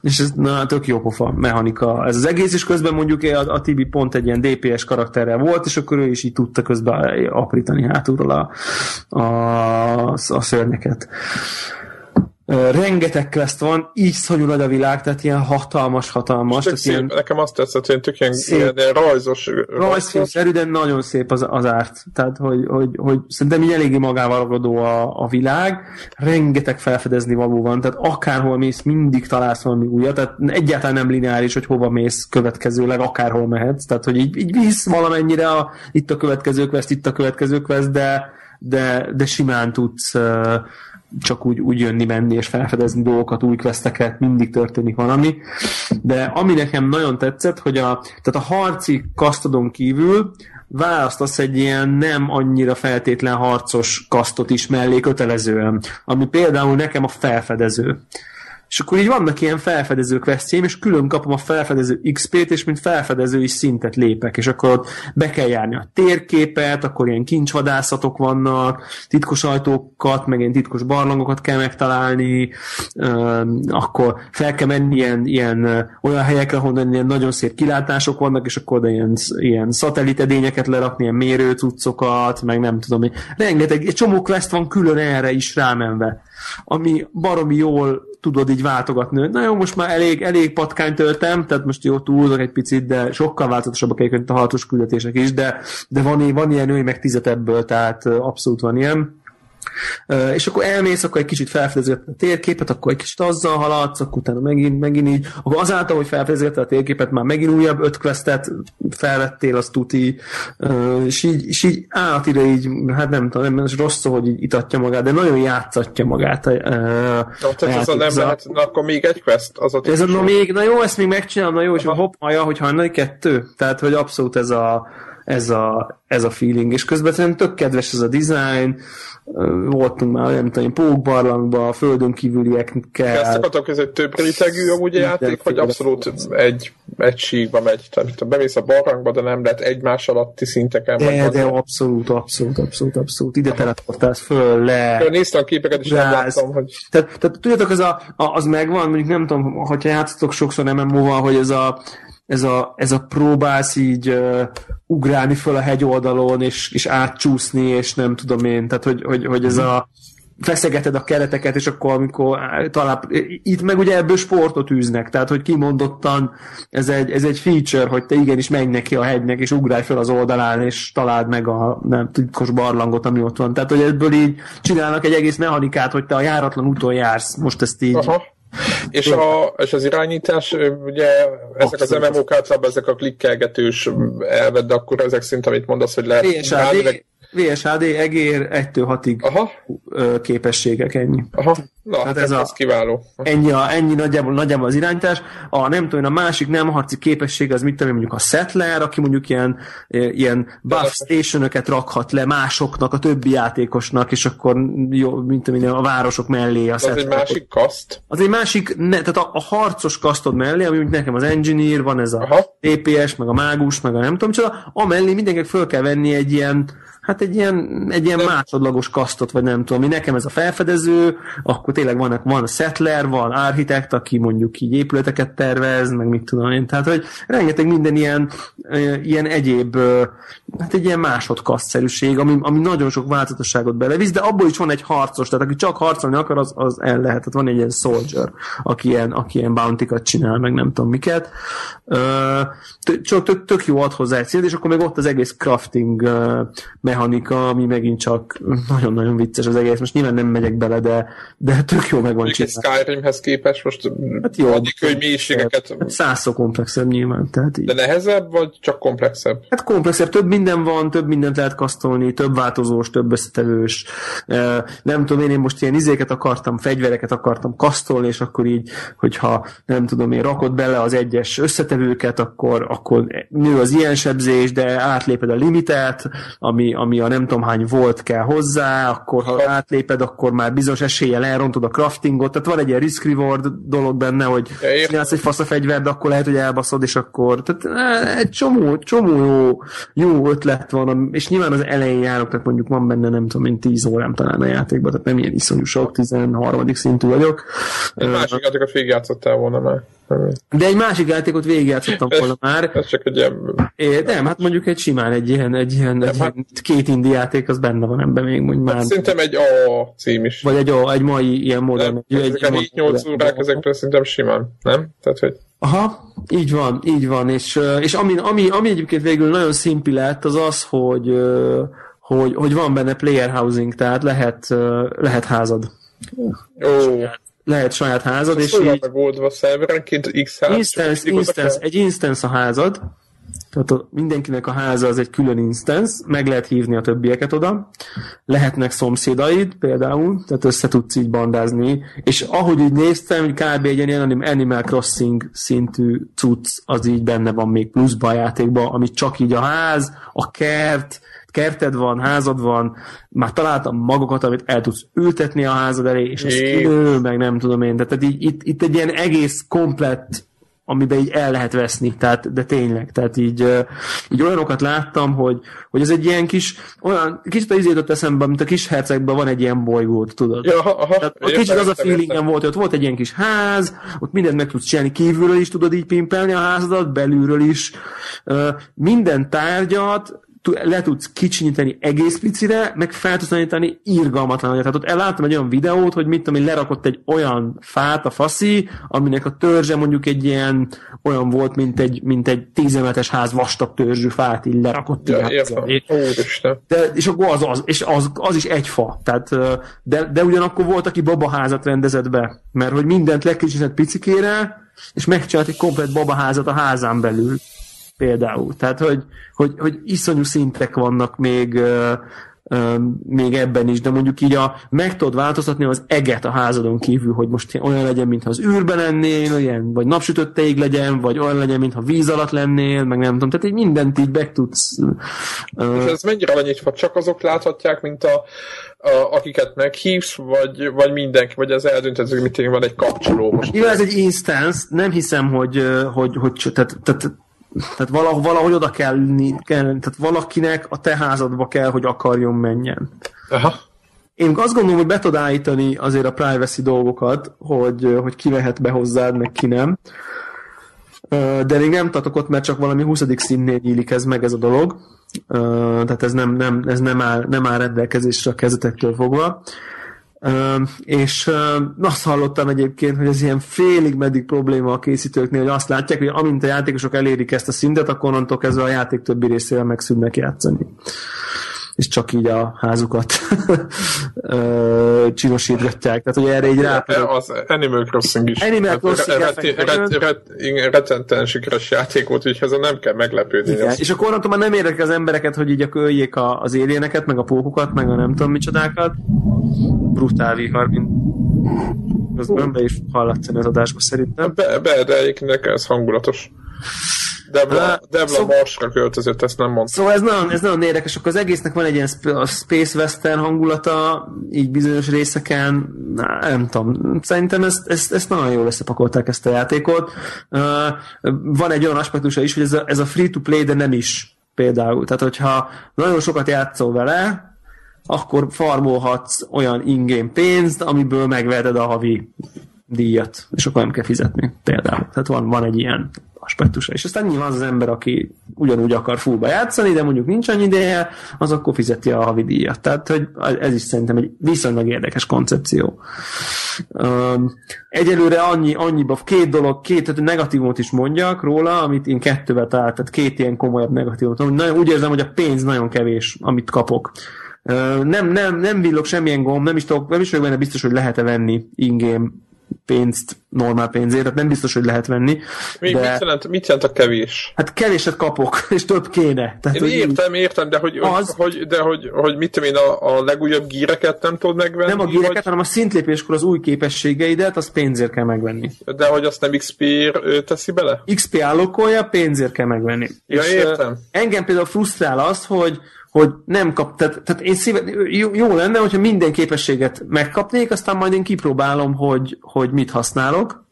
és ez na, tök jó pofa mechanika. Ez az egész, és közben mondjuk a, a Tibi pont egy ilyen DPS karakterrel volt, és akkor ő is így tudta közben aprítani hátulról a, a, a szörnyeket rengeteg quest van, így szonyul nagy a világ, tehát ilyen hatalmas, hatalmas. Tehát szép, ilyen nekem azt tetszett, hogy tök ilyen, ilyen rajzos. Rajzfilmszerű, de nagyon szép az, az árt. Tehát, hogy, hogy, hogy szerintem így eléggé magával ragadó a, a világ. Rengeteg felfedezni való van, tehát akárhol mész, mindig találsz valami újat, tehát egyáltalán nem lineáris, hogy hova mész következőleg, akárhol mehetsz. Tehát, hogy így, így visz valamennyire a, itt a következő quest, itt a következő quest, de, de, de simán tudsz uh, csak úgy, úgy jönni, menni és felfedezni dolgokat, új questeket, mindig történik valami. De ami nekem nagyon tetszett, hogy a, tehát a harci kasztodon kívül választasz egy ilyen nem annyira feltétlen harcos kasztot is mellé kötelezően, ami például nekem a felfedező és akkor így vannak ilyen felfedező questjeim, és külön kapom a felfedező XP-t, és mint felfedező is szintet lépek, és akkor ott be kell járni a térképet, akkor ilyen kincsvadászatok vannak, titkos ajtókat, meg ilyen titkos barlangokat kell megtalálni, akkor fel kell menni ilyen, ilyen olyan helyekre, ahol ilyen nagyon szép kilátások vannak, és akkor oda ilyen, ilyen szatellitedényeket lerakni, ilyen mérőcuccokat, meg nem tudom, rengeteg, egy csomó quest van külön erre is rámenve ami baromi jól tudod így váltogatni, na jó, most már elég, elég patkány töltem, tehát most jó, túlzok egy picit, de sokkal változatosabbak egyébként a hatos küldetések is, de, de van, van ilyen női meg tizet ebből, tehát abszolút van ilyen. És akkor elmész, akkor egy kicsit felfedezett a térképet, akkor egy kicsit azzal haladsz, akkor utána megint, megint így, akkor azáltal, hogy felfedezett a térképet, már megint újabb öt questet felvettél, azt tuti, és így, és így átire így, hát nem tudom, nem, rossz szó, hogy így itatja magát, de nagyon játszatja magát. Uh, tehát ez a nem lehet, na akkor még egy quest, az a ez a, na, még, na jó, ezt még megcsinálom, na jó, és hopp, hogy hajnali kettő, tehát hogy abszolút ez a, ez a, ez a feeling, és közben szerintem tök kedves ez a design, voltunk már, nem tudom, pókbarlangba, a földön kívüliekkel. Ezt akartam között több rétegű amúgy a játék, vagy abszolút egy, egy síkba megy? Tehát bemész a barlangba, de nem lehet egymás alatti szinteken. De, de abszolút, abszolút, abszolút, abszolút. Ide teleportálsz föl, le. Én néztem a képeket, és nem láttam, hogy... Tehát, tehát tudjátok, az, a, az megvan, mondjuk nem tudom, hogyha játszotok sokszor MMO-val, hogy ez a ez a, ez a próbálsz így uh, ugrálni föl a hegyoldalon, és, és átcsúszni, és nem tudom én, tehát hogy, hogy, hogy ez a feszegeted a kereteket, és akkor amikor talán itt meg ugye ebből sportot űznek, tehát hogy kimondottan ez egy, ez egy feature, hogy te igenis menj neki a hegynek, és ugrálj fel az oldalán, és találd meg a nem titkos barlangot, ami ott van. Tehát, hogy ebből így csinálnak egy egész mechanikát, hogy te a járatlan úton jársz. Most ezt így Aha. És, a, és az irányítás, ugye ezek az MMO-k általában ezek a klikkelgetős elved, de akkor ezek szint, amit mondasz, hogy lehet... VSAD, VSHD egér 1-től 6-ig Aha. képességek, ennyi. Aha. Na, hát ez, ez, a, kiváló. Ennyi, a, ennyi nagyjából, nagyjából az irányítás. A nem tudom, a másik nem harci képesség az mit tudom, mondjuk a settler, aki mondjuk ilyen, ilyen buff stationöket rakhat le másoknak, a többi játékosnak, és akkor jó, mint tudom, a városok mellé a Az egy másik kaszt? Az egy másik, ne, tehát a, a harcos kasztod mellé, ami nekem az engineer, van ez a Aha. TPS, meg a mágus, meg a nem tudom csoda, amellé mindenkinek föl kell venni egy ilyen hát egy ilyen, egy ilyen másodlagos kasztot, vagy nem tudom, mi. Nekem ez a felfedező, akkor tényleg van, van a settler, van architekt, aki mondjuk így épületeket tervez, meg mit tudom én, tehát hogy rengeteg minden ilyen, ilyen egyéb, hát egy ilyen másodkasztszerűség, ami, ami nagyon sok változatosságot belevisz, de abból is van egy harcos, tehát aki csak harcolni akar, az, az el lehet, tehát van egy ilyen soldier, aki ilyen, aki ilyen bounty csinál, meg nem tudom miket. Csak tök, tök jó ad hozzá egy célt, és akkor még ott az egész crafting mechanika, ami megint csak nagyon-nagyon vicces az egész. Most nyilván nem megyek bele, de, de tök jó meg van csinálva. Skyrimhez képest most hát jó, addig, hogy mélységeket... Hát százszor komplexebb nyilván. Tehát így. De nehezebb, vagy csak komplexebb? Hát komplexebb, több minden van, több mindent lehet kasztolni, több változós, több összetevős. Nem tudom, én, én most ilyen izéket akartam, fegyvereket akartam kasztolni, és akkor így, hogyha nem tudom, én rakod bele az egyes összetevőket, akkor, akkor nő az ilyen sebzés, de átléped a limitet, ami, ami a nem tudom hány volt kell hozzá, akkor ha átléped, akkor már bizonyos eséllyel elrontod a craftingot, tehát van egy ilyen risk-reward dolog benne, hogy csinálsz egy fasz a fegyver, de akkor lehet, hogy elbaszod, és akkor tehát eh, egy csomó, csomó jó, jó ötlet van, és nyilván az elején járok, tehát mondjuk van benne nem tudom én 10 órám talán a játékban, tehát nem ilyen iszonyú sok, 13. szintű vagyok. Egy másik játékot végigjátszottál volna már. De egy másik játékot végigjátszottam volna már. Ez csak egy ilyen... É, nem, hát mondjuk egy simán egy ilyen, egy ilyen, egy hát... ilyen két indi játék, az benne van ebben még, mondjuk hát már. Szerintem egy A cím is. Vagy egy, a, egy mai ilyen modern. Nem, egy, egy, a 8 órák ezekről szerintem simán, nem? Tehát, hogy... Aha, így van, így van, és, és ami, ami, ami egyébként végül nagyon szimpi lett, az az, hogy, hogy, hogy van benne player housing, tehát lehet, lehet házad. Ó lehet saját házad, és így... megoldva szerverenként x instance, instance, egy instance a házad, tehát a, mindenkinek a háza az egy külön instance, meg lehet hívni a többieket oda, lehetnek szomszédaid például, tehát össze tudsz így bandázni, és ahogy így néztem, hogy kb. egy ilyen Animal Crossing szintű cucc az így benne van még pluszba a játékban, ami csak így a ház, a kert, kerted van, házad van, már találtam magokat, amit el tudsz ültetni a házad elé, és az kinő, meg nem tudom én. Tehát így, itt, itt egy ilyen egész komplett amiben így el lehet veszni, tehát, de tényleg, tehát így, így olyanokat láttam, hogy, hogy ez egy ilyen kis, olyan, kicsit az izétot eszembe, mint a kis hercegben van egy ilyen bolygót, tudod? Ja, aha, tehát értem, kicsit az a feelingem volt, hogy ott volt egy ilyen kis ház, ott mindent meg tudsz csinálni, kívülről is tudod így pimpelni a házadat, belülről is, minden tárgyat, le tudsz kicsinyíteni egész picire, meg fel tudsz tanítani irgalmatlan nagyot. Tehát ott elláttam egy olyan videót, hogy mit tudom én, lerakott egy olyan fát a faszi, aminek a törzse mondjuk egy ilyen olyan volt, mint egy, mint egy tízemeletes ház vastag törzsű fát, így lerakott. Ja, de, és akkor az, az, és az, az is egy fa. Tehát, de, de ugyanakkor volt, aki babaházat rendezett be, mert hogy mindent lekicsinyített picikére, és megcsinált egy komplet babaházat a házán belül például. Tehát, hogy, hogy, hogy iszonyú szintek vannak még, még ebben is, de mondjuk így a, meg tudod változtatni az eget a házadon kívül, hogy most olyan legyen, mintha az űrben lennél, ilyen, vagy napsütött ég legyen, vagy olyan legyen, mintha víz alatt lennél, meg nem tudom, tehát így mindent így meg tudsz. És ez mennyire van nyitva? Csak azok láthatják, mint a, a, akiket meghívsz, vagy, vagy mindenki, vagy az eldöntött, hogy mit van egy kapcsoló most. Jó, ez egy instance, nem hiszem, hogy, hogy, hogy tehát, tehát tehát valahogy, valahogy oda kell, kell, tehát valakinek a te házadba kell, hogy akarjon menjen. Aha. Én azt gondolom, hogy be tud állítani azért a privacy dolgokat, hogy, hogy ki vehet be hozzád, meg ki nem. De még nem tartok ott, mert csak valami 20. színnél nyílik ez meg ez a dolog. Tehát ez nem, nem, ez nem, áll, nem áll rendelkezésre a kezetektől fogva és azt hallottam egyébként, hogy ez ilyen félig meddig probléma a készítőknél, hogy azt látják, hogy amint a játékosok elérik ezt a szintet, akkor onnantól kezdve a játék többi részével megszűnnek játszani és csak így a házukat csinosítgatják. Tehát, hogy erre így rá... Az Animal Crossing is. Animal Crossing rettenten sikeres játék volt, úgyhogy ezen nem kell meglepődni. Igen. És akkor onnantól már nem érdekel az embereket, hogy így a köljék az éléneket, meg a pókokat, meg a nem tudom micsodákat. Brutál vihar, mint az be is hallatszani az adásba szerintem. Be, be de ez hangulatos. Debla, Debla szó... Marsra költözött, ezt nem mondtam. Szóval ez nagyon, ez nagyon érdekes, akkor az egésznek van egy ilyen Space Western hangulata, így bizonyos részeken, nem tudom, szerintem ezt, ezt, ezt nagyon jól összepakolták ezt a játékot. Uh, van egy olyan aspektusa is, hogy ez a, ez a free-to-play, de nem is például. Tehát, hogyha nagyon sokat játszol vele, akkor farmolhatsz olyan ingame pénzt, amiből megveheted a havi díjat, és akkor nem kell fizetni például. Tehát van, van egy ilyen aspektusa. És aztán nyilván az az ember, aki ugyanúgy akar fullba játszani, de mondjuk nincs annyi ideje, az akkor fizeti a havi díjat. Tehát, hogy ez is szerintem egy viszonylag érdekes koncepció. Um, egyelőre annyi, annyiba, két dolog, két tehát negatívumot is mondjak róla, amit én kettővel talált, tehát két ilyen komolyabb negatívumot. Nagyon, úgy érzem, hogy a pénz nagyon kevés, amit kapok. Nem, nem, nem villog semmilyen gomb, nem is, tudok, nem is vagyok benne biztos, hogy lehet-e venni ingame pénzt normál pénzért, tehát nem biztos, hogy lehet venni. Még de... mit, jelent, mit jelent a kevés? Hát kevéset kapok, és több kéne. Tehát, Én értem, így... értem, de hogy, az... hogy, de hogy, hogy mit tudom én, a, a legújabb gíreket nem tudod megvenni? Nem a gíreket, vagy... hanem a szintlépéskor az új képességeidet, az pénzért kell megvenni. De hogy azt nem XP-ért teszi bele? XP állokolja, pénzért kell megvenni. Ja, és értem. Engem például frusztrál az, hogy hogy nem kap, tehát, tehát én szíve, jó, jó lenne, hogyha minden képességet megkapnék, aztán majd én kipróbálom, hogy, hogy mit használok,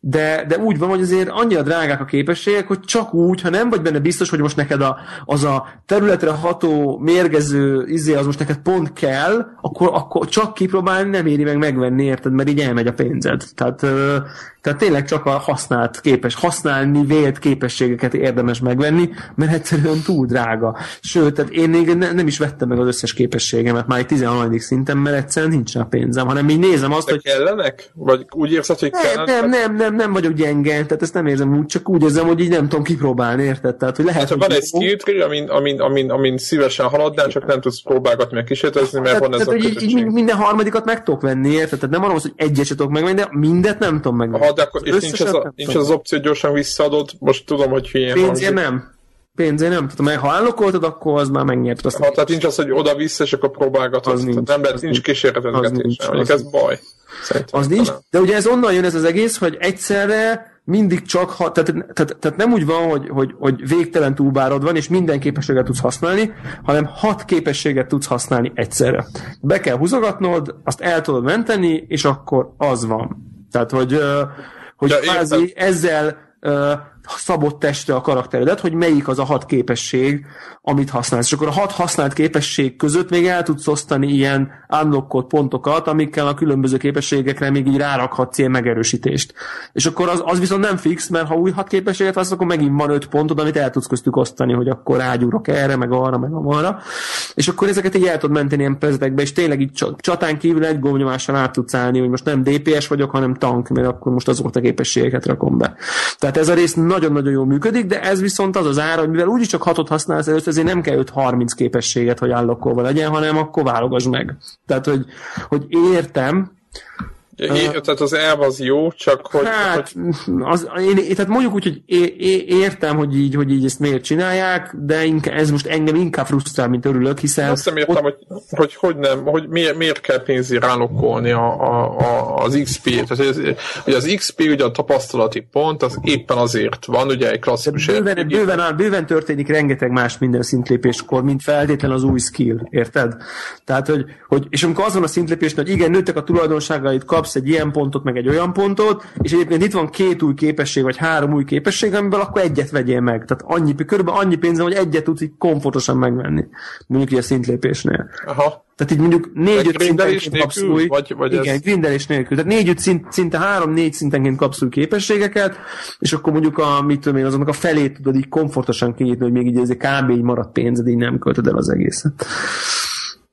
de, de úgy van, hogy azért annyira drágák a képességek, hogy csak úgy, ha nem vagy benne biztos, hogy most neked a, az a területre ható, mérgező izé, az most neked pont kell, akkor, akkor csak kipróbálni nem éri meg megvenni, érted, mert így elmegy a pénzed. Tehát tehát tényleg csak a használt képes, használni vélt képességeket érdemes megvenni, mert egyszerűen túl drága. Sőt, tehát én még ne, nem is vettem meg az összes képességemet már egy 13. szinten, mert egyszerűen nincs rá pénzem, hanem így nézem azt, De hogy... kellenek? Vagy úgy érzed, hogy nem, kellenek? Nem, nem, nem, nem vagyok gyenge, tehát ezt nem érzem úgy, csak úgy érzem, hogy így nem tudom kipróbálni, érted? Tehát, hogy lehet, hát, hogy van egy skill amin, amin, amin, amin szívesen haladnál, csak nem tudsz próbálgatni, meg kísérletezni, mert tehát, van ez tehát, a így, így minden harmadikat meg tudok venni, érted? Tehát nem arról, hogy egyet tudok megvenni, de mindet nem tudom megvenni de akkor, és nincs az, a, nincs az opció, hogy gyorsan visszaadod, most tudom, hogy hülyén Pénzért nem. Pénzért nem. Tehát, ha ellokoltad, akkor az már megnyert. Ha, tehát nincs az, hogy oda-vissza, és akkor próbálgatod. Az nincs. Nem lehet, nincs kísérletezgetés. Ez baj. Szerintem az nincs. De ugye ez onnan jön ez az egész, hogy egyszerre mindig csak, ha, tehát, tehát, tehát nem úgy van, hogy, hogy, hogy végtelen túlbárod van, és minden képességet tudsz használni, hanem hat képességet tudsz használni egyszerre. Be kell húzogatnod, azt el tudod menteni, és akkor az van. Tehát, hogy, hogy ja, kvázi ezzel szabott testre a karakteredet, hogy melyik az a hat képesség, amit használsz. És akkor a hat használt képesség között még el tudsz osztani ilyen unlockot pontokat, amikkel a különböző képességekre még így rárakhatsz ilyen megerősítést. És akkor az, az viszont nem fix, mert ha új hat képességet használsz, akkor megint van öt pontod, amit el tudsz köztük osztani, hogy akkor rágyúrok erre, meg arra, meg arra. És akkor ezeket így el tudod menteni ilyen prezetekbe, és tényleg így csatán kívül egy gombnyomással át tudsz állni, hogy most nem DPS vagyok, hanem tank, mert akkor most azokat a képességeket rakom be. Tehát ez a rész nagyon-nagyon jól működik, de ez viszont az az ára, hogy mivel úgyis csak hatot használsz előtt, ezért nem kell 30 képességet, hogy állokkolva legyen, hanem akkor válogass meg. Tehát, hogy, hogy értem, É, uh, tehát az elv az jó, csak hogy... Hát, hogy... Az, én, tehát mondjuk úgy, hogy é, é, értem, hogy így, hogy így ezt miért csinálják, de inkább, ez most engem inkább frusztrál, mint örülök, hiszen... Azt nem értem, ott... hogy, hogy, hogy nem, hogy miért, miért kell pénzért rálokkolni a, a, a, az XP-t. Tehát, hogy, hogy az XP ugye a tapasztalati pont, az éppen azért van, ugye egy klasszikus... Bőven, bőven, bőven történik rengeteg más minden szintlépéskor, mint feltétlen az új skill, érted? Tehát, hogy, hogy és amikor az van a szintlépés, hogy igen, nőttek a tulajdonságait, kapsz kapsz egy ilyen pontot, meg egy olyan pontot, és egyébként itt van két új képesség, vagy három új képesség, amiből akkor egyet vegyél meg. Tehát annyi, körülbelül annyi pénzem, hogy egyet tudsz így komfortosan megvenni. Mondjuk a szintlépésnél. Aha. Tehát így mondjuk négy-öt szintenként kapsz új, vagy, vagy igen, ez... grindelés nélkül. Tehát négy-öt szint, szinte három-négy szintenként kapsz új képességeket, és akkor mondjuk a, mit tudom én, azonnak a felét tudod így komfortosan kinyitni, hogy még így ez kb. így maradt pénzed, így nem költöd el az egészet.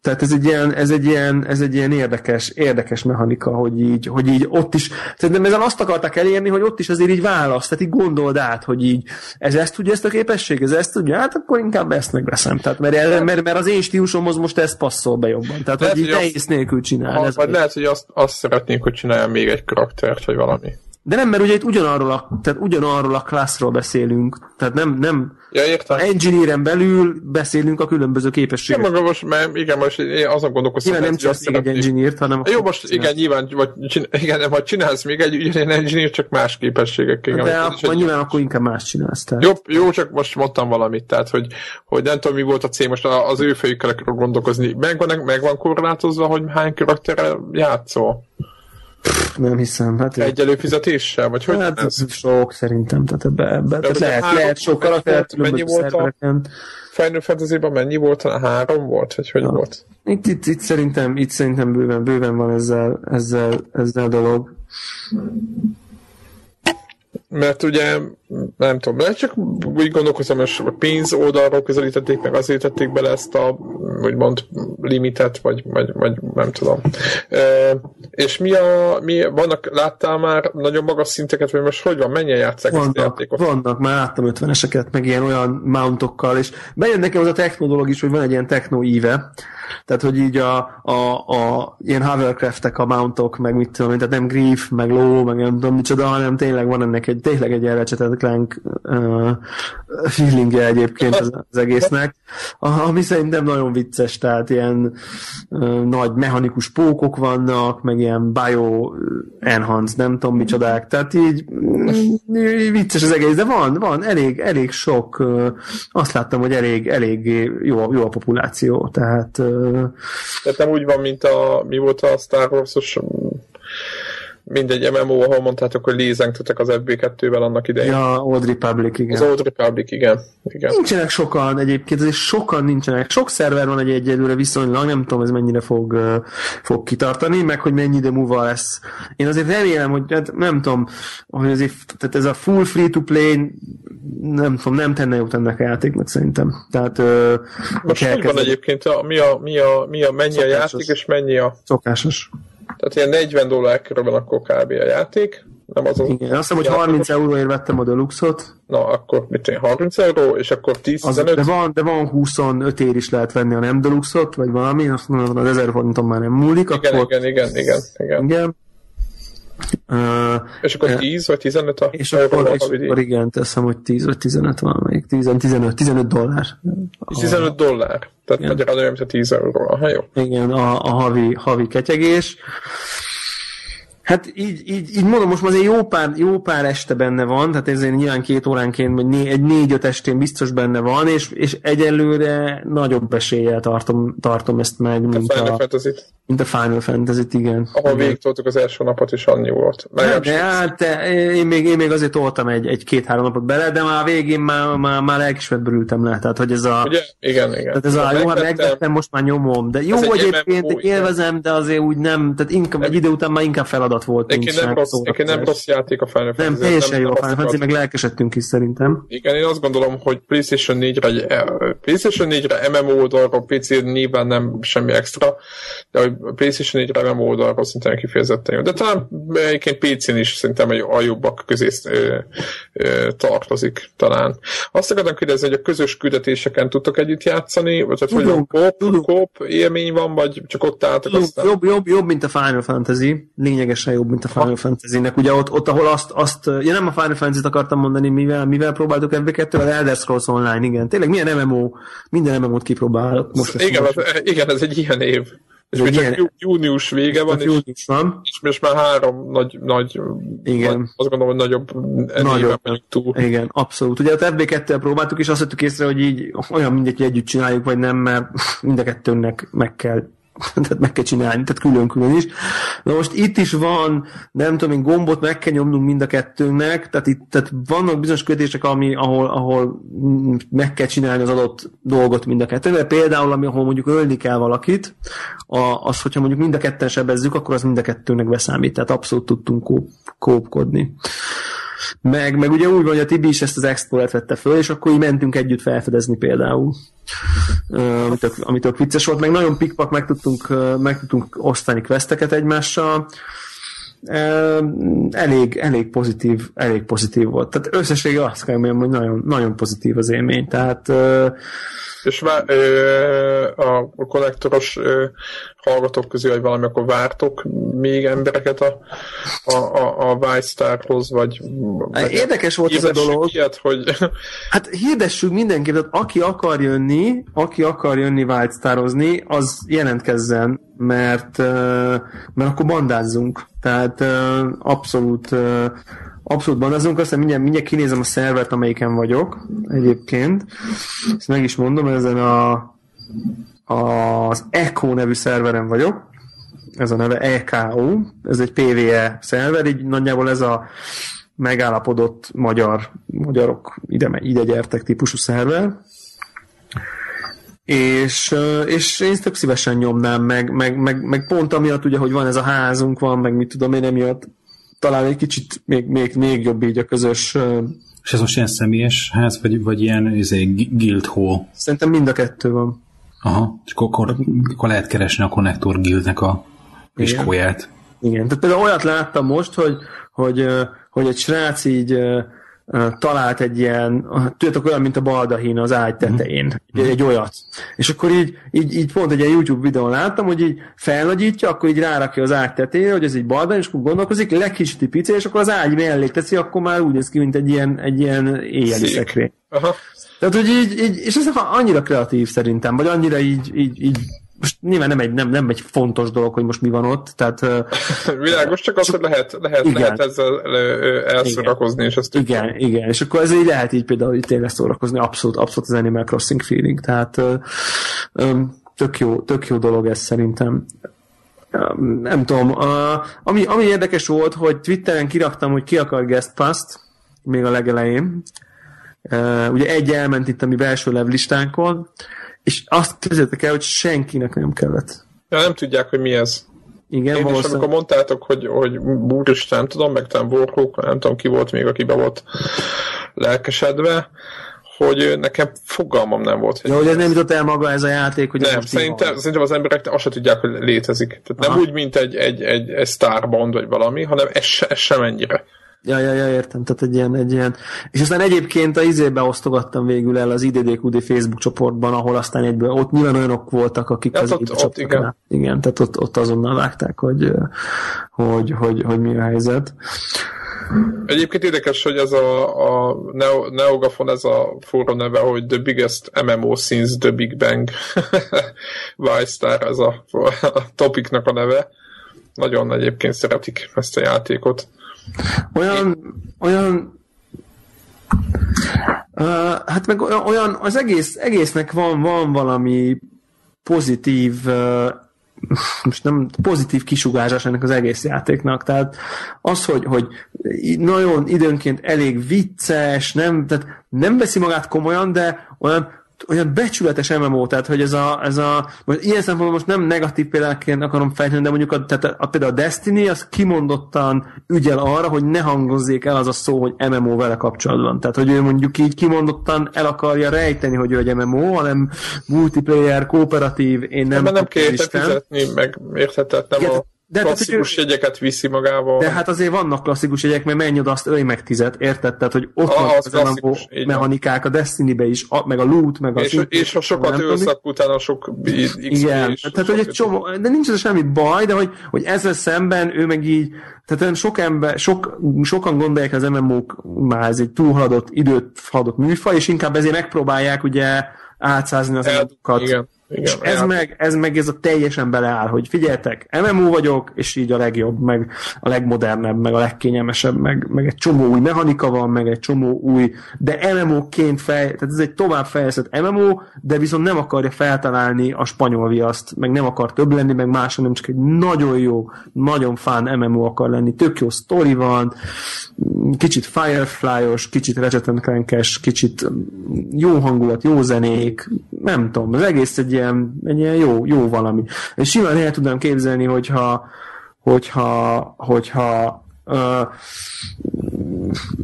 Tehát ez egy ilyen, ez egy ilyen, ez egy ilyen érdekes, érdekes mechanika, hogy így, hogy így ott is, szerintem ezen azt akarták elérni, hogy ott is azért így választ, tehát így gondold át, hogy így ez ezt tudja, ezt a képesség, ez ezt tudja, hát akkor inkább ezt megveszem. Tehát mert, mert, mert az én stílusomhoz most ez passzol be jobban. Tehát, lehet, hogy így nehéz nélkül csinálni. Ha, vagy lehet, hogy azt, azt szeretnénk, hogy csinálja még egy karaktert, vagy valami. De nem, mert ugye itt ugyanarról a, tehát ugyanarról a klasszról beszélünk. Tehát nem, nem ja, értem. engineeren belül beszélünk a különböző képességekről. Ja, maga most, mert igen, most én azon gondolkozom, hogy nem csak egy engineert, hanem... Jó, most igen, nyilván, vagy, igen, vagy csinálsz még egy ugyanilyen engineer, csak más képességekkel. Igen, de akkor egy... nyilván akkor inkább más csinálsz. Tehát. Jó, jó, csak most mondtam valamit, tehát, hogy, hogy nem tudom, mi volt a cél, most az ő fejükkel gondolkozni. Megvan, megvan korlátozva, hogy hány karakterrel játszol? Nem hiszem. Hát egy előfizetéssel? Vagy hogy hát ez? sok szerintem. Tehát ebbe, ebbe. Tehát lehet, három, lehet sok karaktert mennyi volt a Final fantasy mennyi volt? Három volt? Vagy hogy ja. volt? Itt, itt, itt, szerintem, itt szerintem bőven, bőven van ezzel, ezzel, ezzel a dolog mert ugye nem tudom, lehet csak úgy gondolkozom, hogy a pénz oldalról közelítették meg, azért tették bele ezt a úgymond limitet, vagy, vagy, vagy nem tudom. E, és mi a, mi, vannak, láttál már nagyon magas szinteket, vagy most hogy van, mennyien játszák vannak, ezt a játékot? Vannak, már láttam 50-eseket, meg ilyen olyan mountokkal, és bejön nekem az a techno dolog is, hogy van egy ilyen techno íve, tehát, hogy így a, a, a ilyen hovercraftek, a mountok, meg mit tudom, tehát nem grief, meg low, meg nem tudom micsoda, hanem tényleg van ennek egy, tényleg egy elrecsetett clank uh, feelingje egyébként az, az egésznek, ami szerintem nagyon vicces, tehát ilyen uh, nagy mechanikus pókok vannak, meg ilyen bio enhance, nem tudom micsodák, tehát így mm, vicces az egész, de van, van, elég, elég sok, uh, azt láttam, hogy elég, elég jó, jó a populáció, tehát uh, tehát nem úgy van, mint a, mi volt a Star Wars-os mindegy MMO, ahol mondtátok, hogy lézengtetek az FB2-vel annak idején. Ja, Old Republic, igen. Az Old Republic, igen. igen. Nincsenek sokan egyébként, azért sokan nincsenek. Sok szerver van egy egyelőre viszonylag, nem tudom, ez mennyire fog, fog kitartani, meg hogy mennyi idő múlva lesz. Én azért remélem, hogy hát nem tudom, hogy azért, tehát ez a full free-to-play nem tudom, nem tenne jót ennek a játéknak szerintem. Tehát, Most hogy van egyébként, a, mi, a, mi, a, mi a, mennyi Szokásos. a játék, és mennyi a... Szokásos. Tehát ilyen 40 dollár körül van akkor kb. a játék. Nem az Igen, azt hiszem, hogy 30 euróért vettem a Deluxot. Na, akkor mit én, 30 euró, és akkor 10 az, De van, de van 25 ér is lehet venni a nem Deluxot, vagy valami, azt mondom, az 1000 forinton már nem múlik. Igen, akkor... igen, igen, igen, igen. igen. Uh, és akkor 10 vagy 15 a És akkor, és akkor igen, teszem, hogy 10 vagy 15 van még. 10, 15, 15 dollár. 15 dollár. Tehát igen. magyarán olyan, mint a 10 euró. Aha, jó. Igen, a, a havi, havi ketyegés. Hát így, így, így mondom, most azért jó pár, jó pár este benne van, tehát ezért nyilván két óránként, vagy né, egy négy-öt estén biztos benne van, és, és egyelőre nagyobb eséllyel tartom, tartom ezt meg, mint a, a, mint a Final Fantasy-t, igen. Ahol végigtoltuk az első napot, is annyi volt. Hát, de, hát, én, még, én még azért toltam egy, egy két-három napot bele, de már a végén már, már, már lelkismeretből le, tehát hogy ez a... Ugye? Igen, igen. Tehát ez a, jó, hát megvettem, most már nyomom, de jó egy egyébként, élvezem, de azért úgy nem, tehát inkább egy idő után már inkább feladat volt. Egyébként nem, rossz, nem rossz játék a Final Fantasy. Nem, teljesen jó a Final Fantasy, meg lelkesedtünk is szerintem. Igen, én azt gondolom, hogy PlayStation 4-re, PlayStation 4-re MMO oldalról, PC nyilván nem semmi extra, de a PlayStation 4-re MMO oldalról szintén kifejezetten jó. De talán egyébként PC-n is szerintem a jobbak közé ö, ö, tartozik talán. Azt akartam kérdezni, hogy a közös küldetéseken tudtok együtt játszani, vagy hogy a kóp, kóp élmény van, vagy csak ott álltok jobb, aztán? Jobb, jobb, jobb, mint a Final Fantasy, lényegesen jobb, mint a Final. Fantasy-nek. Ugye ott, ott, ahol azt, azt, ja nem a Final Fantasy-t akartam mondani, mivel, mivel próbáltuk FB2, az Elder Scrolls Online, igen. Tényleg milyen MMO, minden MMO-t kipróbálok. Most igen, az, igen, ez egy ilyen év. És még csak jú, június vége van, június van. és most már három nagy, nagy igen. Nagy, azt gondolom, hogy nagyobb nagyobb, túl. Igen, abszolút. Ugye a FB2-tel próbáltuk, és azt vettük észre, hogy így olyan mindegy, hogy együtt csináljuk, vagy nem, mert mind a kettőnknek meg kell tehát meg kell csinálni, tehát külön-külön is. Na most itt is van, nem tudom én, gombot meg kell nyomnunk mind a kettőnknek, tehát itt tehát vannak bizonyos kötések, ami, ahol, ahol meg kell csinálni az adott dolgot mind a kettőnek. Például, ami, ahol mondjuk ölni kell valakit, a, az, hogyha mondjuk mind a ketten sebezzük, akkor az mind a kettőnek beszámít, tehát abszolút tudtunk kóp, kópkodni. Meg, meg ugye úgy van, hogy a Tibi is ezt az exploret vette föl, és akkor így mentünk együtt felfedezni például. Uh, amitől, amitől vicces volt, meg nagyon pikpak meg tudtunk, meg tudtunk osztani questeket egymással. Elég, elég pozitív, elég pozitív volt. Tehát összességében azt kell mondjam, hogy nagyon, nagyon pozitív az élmény. Tehát és vá- a kollektoros ö, hallgatók közül, hogy valami, akkor vártok még embereket a, a, a, a White vagy, vagy Érdekes volt ez a dolog. Ilyet, hogy... Hát hirdessük mindenki, tehát aki akar jönni, aki akar jönni White Starozni, az jelentkezzen, mert, mert akkor bandázzunk. Tehát abszolút abszolút bandázunk, aztán mindjárt, mindjárt kinézem a szervert, amelyiken vagyok egyébként. Ezt meg is mondom, ezen a, az Echo nevű szerveren vagyok. Ez a neve EKO, ez egy PVE szerver, így nagyjából ez a megállapodott magyar, magyarok ide, ide gyertek típusú szerver. És, és én tök szívesen nyomnám, meg, meg, meg, meg pont amiatt ugye, hogy van ez a házunk, van, meg mit tudom én, emiatt talán egy kicsit még, még, még jobb így a közös... És ez most ilyen személyes ház, vagy, vagy ilyen izé, guild hall? Szerintem mind a kettő van. Aha, és akkor, akkor lehet keresni a Connector Guildnek a piskóját. Igen. Igen, tehát például olyat láttam most, hogy, hogy, hogy egy srác így talált egy ilyen, tudjátok, olyan, mint a baldahin az ágy tetején, mm. egy, egy olyat. És akkor így, így, így pont egy ilyen YouTube videón láttam, hogy így felnagyítja, akkor így rárakja az ágy tetejére, hogy ez egy baldahin, és akkor gondolkozik, legkicsit pici, és akkor az ágy mellé teszi, akkor már úgy néz ki, mint egy ilyen, egy ilyen éjjeli szekrény. Tehát, hogy így, így, és ez annyira kreatív szerintem, vagy annyira így, így, így most nyilván nem egy, nem, nem egy fontos dolog, hogy most mi van ott, tehát... Világos, csak az, hogy lehet, lehet, igen. lehet ezzel elszorakozni, és ezt Igen, így... igen, és akkor ez így lehet így például így tényleg szórakozni, abszolút, abszolút az Animal Crossing feeling, tehát tök jó, tök jó dolog ez szerintem. Nem tudom, ami, ami érdekes volt, hogy Twitteren kiraktam, hogy ki akar guest pass még a legelején. Ugye egy elment itt a mi belső levlistánkon, és azt képzeljétek el, hogy senkinek nem kellett. Ja, nem tudják, hogy mi ez. Igen, Én is, amikor mondtátok, hogy, hogy Búrist nem tudom, meg talán Warhawk, nem tudom ki volt még, aki be volt lelkesedve, hogy nekem fogalmam nem volt. Hogy, ja, hogy ez nem jutott el maga ez a játék, hogy nem, szerintem, szerintem az emberek azt se tudják, hogy létezik. Tehát Aha. nem úgy, mint egy, egy, egy, egy Starbond vagy valami, hanem ez, se, ez sem ennyire. Ja, ja, ja, értem, tehát egy ilyen, egy ilyen. És aztán egyébként a izébe osztogattam végül el az IDDQD Facebook csoportban, ahol aztán egyből, ott nyilván olyanok voltak, akik ja, az ott, ott igen. igen. tehát ott, ott azonnal vágták, hogy, hogy, hogy, hogy mi a helyzet. Egyébként érdekes, hogy ez a, a Neo, Neogafon, ez a fórum neve, hogy The Biggest MMO Since The Big Bang. Y-Star, ez a, a topiknak a neve nagyon egyébként szeretik ezt a játékot. Olyan, olyan Uh, hát meg olyan, az egész, egésznek van, van valami pozitív uh, most nem pozitív kisugárzás ennek az egész játéknak. Tehát az, hogy, hogy nagyon időnként elég vicces, nem, tehát nem veszi magát komolyan, de olyan olyan becsületes MMO, tehát hogy ez a, ez a most ilyen szempontból most nem negatív példáként akarom fejteni, de mondjuk a, tehát a, a, például a Destiny az kimondottan ügyel arra, hogy ne hangozzék el az a szó, hogy MMO vele kapcsolatban. Tehát, hogy ő mondjuk így kimondottan el akarja rejteni, hogy ő egy MMO, hanem multiplayer, kooperatív, én nem... De nem kell fizetni, meg érthetetlen nem a de klasszikus hát, jegyeket viszi magával. De hát azért vannak klasszikus jegyek, mert menj oda, azt ölj meg tizet, érted? Tehát, hogy ott van az, az mechanikák a Destiny-be is, a, meg a loot, meg a... És, és ha sokat ölsz, akkor utána sok Igen, is, tehát, hogy egy csomó, de nincs ez semmi baj, de hogy, hogy ezzel szemben ő meg így, tehát sok ember, sok, sokan gondolják az MMO-k már ez egy túlhaladott, időt haladott műfaj, és inkább ezért megpróbálják ugye átszázni az adatokat. Igen és ez meg, ez meg ez a teljesen beleáll, hogy figyeltek, MMO vagyok, és így a legjobb, meg a legmodernebb, meg a legkényelmesebb, meg, meg egy csomó új mechanika van, meg egy csomó új, de MMO-ként fej, tehát ez egy tovább fejlesztett MMO, de viszont nem akarja feltalálni a spanyol viaszt, meg nem akar több lenni, meg más, hanem csak egy nagyon jó, nagyon fán MMO akar lenni, tök jó sztori van, kicsit Firefly-os, kicsit Ratchet kicsit jó hangulat, jó zenék, nem tudom, az egész egy ilyen, egy ilyen jó, jó valami. És simán el tudnám képzelni, hogyha, hogyha, hogyha uh,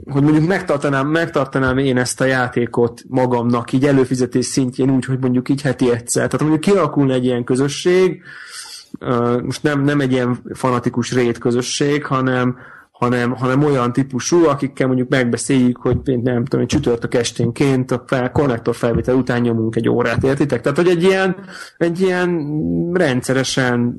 hogy mondjuk megtartanám, megtartanám én ezt a játékot magamnak így előfizetés szintjén úgy, hogy mondjuk így heti egyszer. Tehát mondjuk kialakulna egy ilyen közösség, uh, most nem, nem egy ilyen fanatikus rét közösség, hanem, hanem, hanem olyan típusú, akikkel mondjuk megbeszéljük, hogy nem tudom, csütörtök esténként a fel, konnektor felvétel után nyomunk egy órát, értitek? Tehát, hogy egy ilyen, egy ilyen rendszeresen,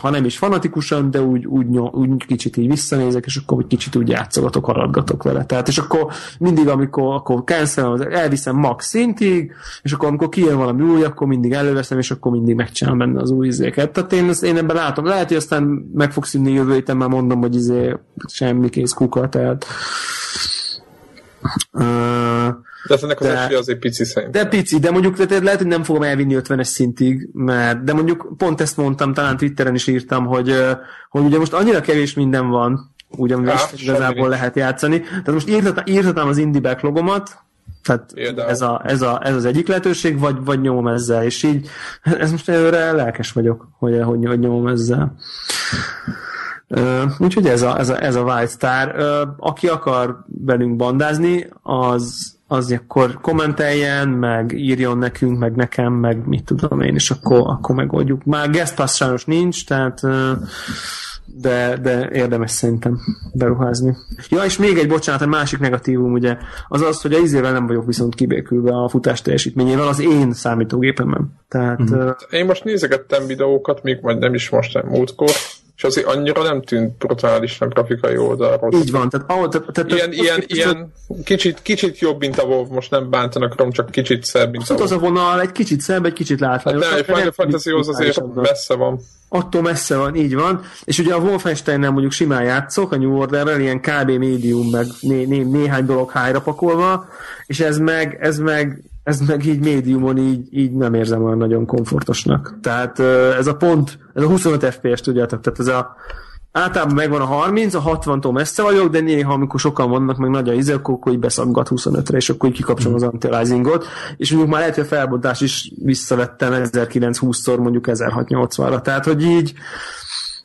ha nem is fanatikusan, de úgy, úgy, úgy kicsit így visszanézek, és akkor úgy kicsit úgy játszogatok, haradgatok vele. Tehát, és akkor mindig, amikor akkor cancel, elviszem max szintig, és akkor amikor kijön valami új, akkor mindig előveszem, és akkor mindig megcsinálom benne az új izéket. Tehát én, én ebben látom. Lehet, hogy aztán meg szűnni jövő héten, már mondom, hogy izé semmi kész kuka, tehát Uh, de ennek az de, azért pici szerintem. De pici, de mondjuk tehát lehet, hogy nem fogom elvinni 50-es szintig, mert, de mondjuk pont ezt mondtam, talán Twitteren is írtam, hogy, hogy ugye most annyira kevés minden van, úgy, amivel is igazából lehet játszani. Tehát most írtatám, írtatám az indie backlogomat, tehát ez, a, ez, a, ez az egyik lehetőség, vagy, vagy nyomom ezzel, és így ez most előre lelkes vagyok, hogy, hogy, hogy nyomom ezzel. Úgyhogy ez a, ez a, ez a White Star. Aki akar velünk bandázni, az, az akkor kommenteljen, meg írjon nekünk, meg nekem, meg mit tudom én, és akkor, akkor megoldjuk. Már guest pass sajnos nincs, tehát de, de érdemes szerintem beruházni. Ja, és még egy bocsánat, egy másik negatívum ugye, az az, hogy a izével nem vagyok viszont kibékülve a futás teljesítményével az én számítógépemben. Tehát, mm-hmm. uh, én most nézegettem videókat, még majd nem is most, nem múltkor, és azért annyira nem tűnt brutális a grafikai oldalról. Így van. Tehát, ahol, tehát, tehát ilyen, ilyen, ilyen kicsit, kicsit jobb, mint a WoW, most nem bántanak akarom, csak kicsit szebb, mint a WoW. az a vonal, egy kicsit szebb, egy kicsit látványos. Hát nem, egy Final Fantasy az azért messze van. Attól messze van, így van. És ugye a Wolfenstein-nel mondjuk simán játszok, a New Order-rel, ilyen kb. medium, meg né, né, néhány dolog hájra pakolva, és ez meg, ez meg ez meg így médiumon így, így nem érzem olyan nagyon komfortosnak. Tehát ez a pont, ez a 25 FPS, tudjátok, tehát ez a általában megvan a 30, a 60-tól messze vagyok, de néha, amikor sokan vannak, meg nagy a izé, akkor, akkor így beszaggat 25-re, és akkor így kikapcsolom az anti-aliasingot, és mondjuk már lehet, hogy a felbontás is visszavettem 1920-szor mondjuk 1680-ra, tehát hogy így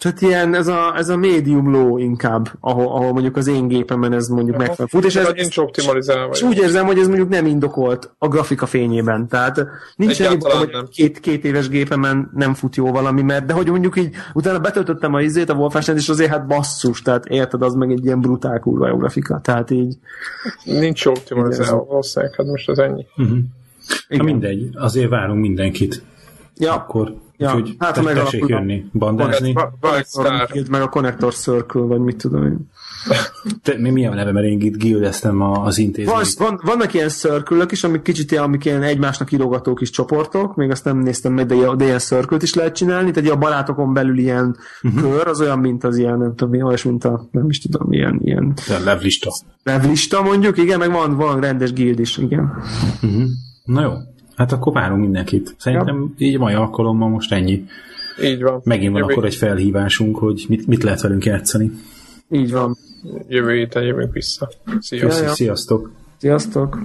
tehát ilyen, ez a, ez a medium low inkább, ahol, ahol mondjuk az én gépemen ez mondjuk megfelelő fut, és ez, nincs optimalizálva. És úgy érzem, hogy ez mondjuk nem indokolt a grafika fényében, tehát nincs egy hogy két, két éves gépemen nem fut jó valami, mert de hogy mondjuk így, utána betöltöttem a izét, a wolfenstein és azért hát basszus, tehát érted, az meg egy ilyen brutál kurva jó grafika, tehát így. Nincs optimalizálva valószínűleg, hát most az ennyi. Uh-huh. Na mindegy, azért várunk mindenkit ja. akkor Ja, úgyhogy hát, meg tessék jönni, bandázni. Connector, meg a Connector Circle, vagy mit tudom én. Te, mi, mi a neve, mert én itt gildeztem az intézményt. Van, van, vannak ilyen circle is, amik kicsit ilyen, amik ilyen egymásnak írogató kis csoportok, még azt nem néztem meg, de, de ilyen circle is lehet csinálni, tehát a barátokon belül ilyen uh-huh. kör, az olyan, mint az ilyen, nem tudom, olyas, mint a, nem is tudom, ilyen, ilyen a levlista. Levlista mondjuk, igen, meg van, van rendes guild is, igen. Uh-huh. Na jó, hát akkor várunk mindenkit. Szerintem ja. így mai alkalommal most ennyi. Így van. Megint van Jövő. akkor egy felhívásunk, hogy mit, mit lehet velünk játszani. Így van. Jövő héten jövünk vissza. Sziasztok. Ja, ja. Sziasztok. Sziasztok.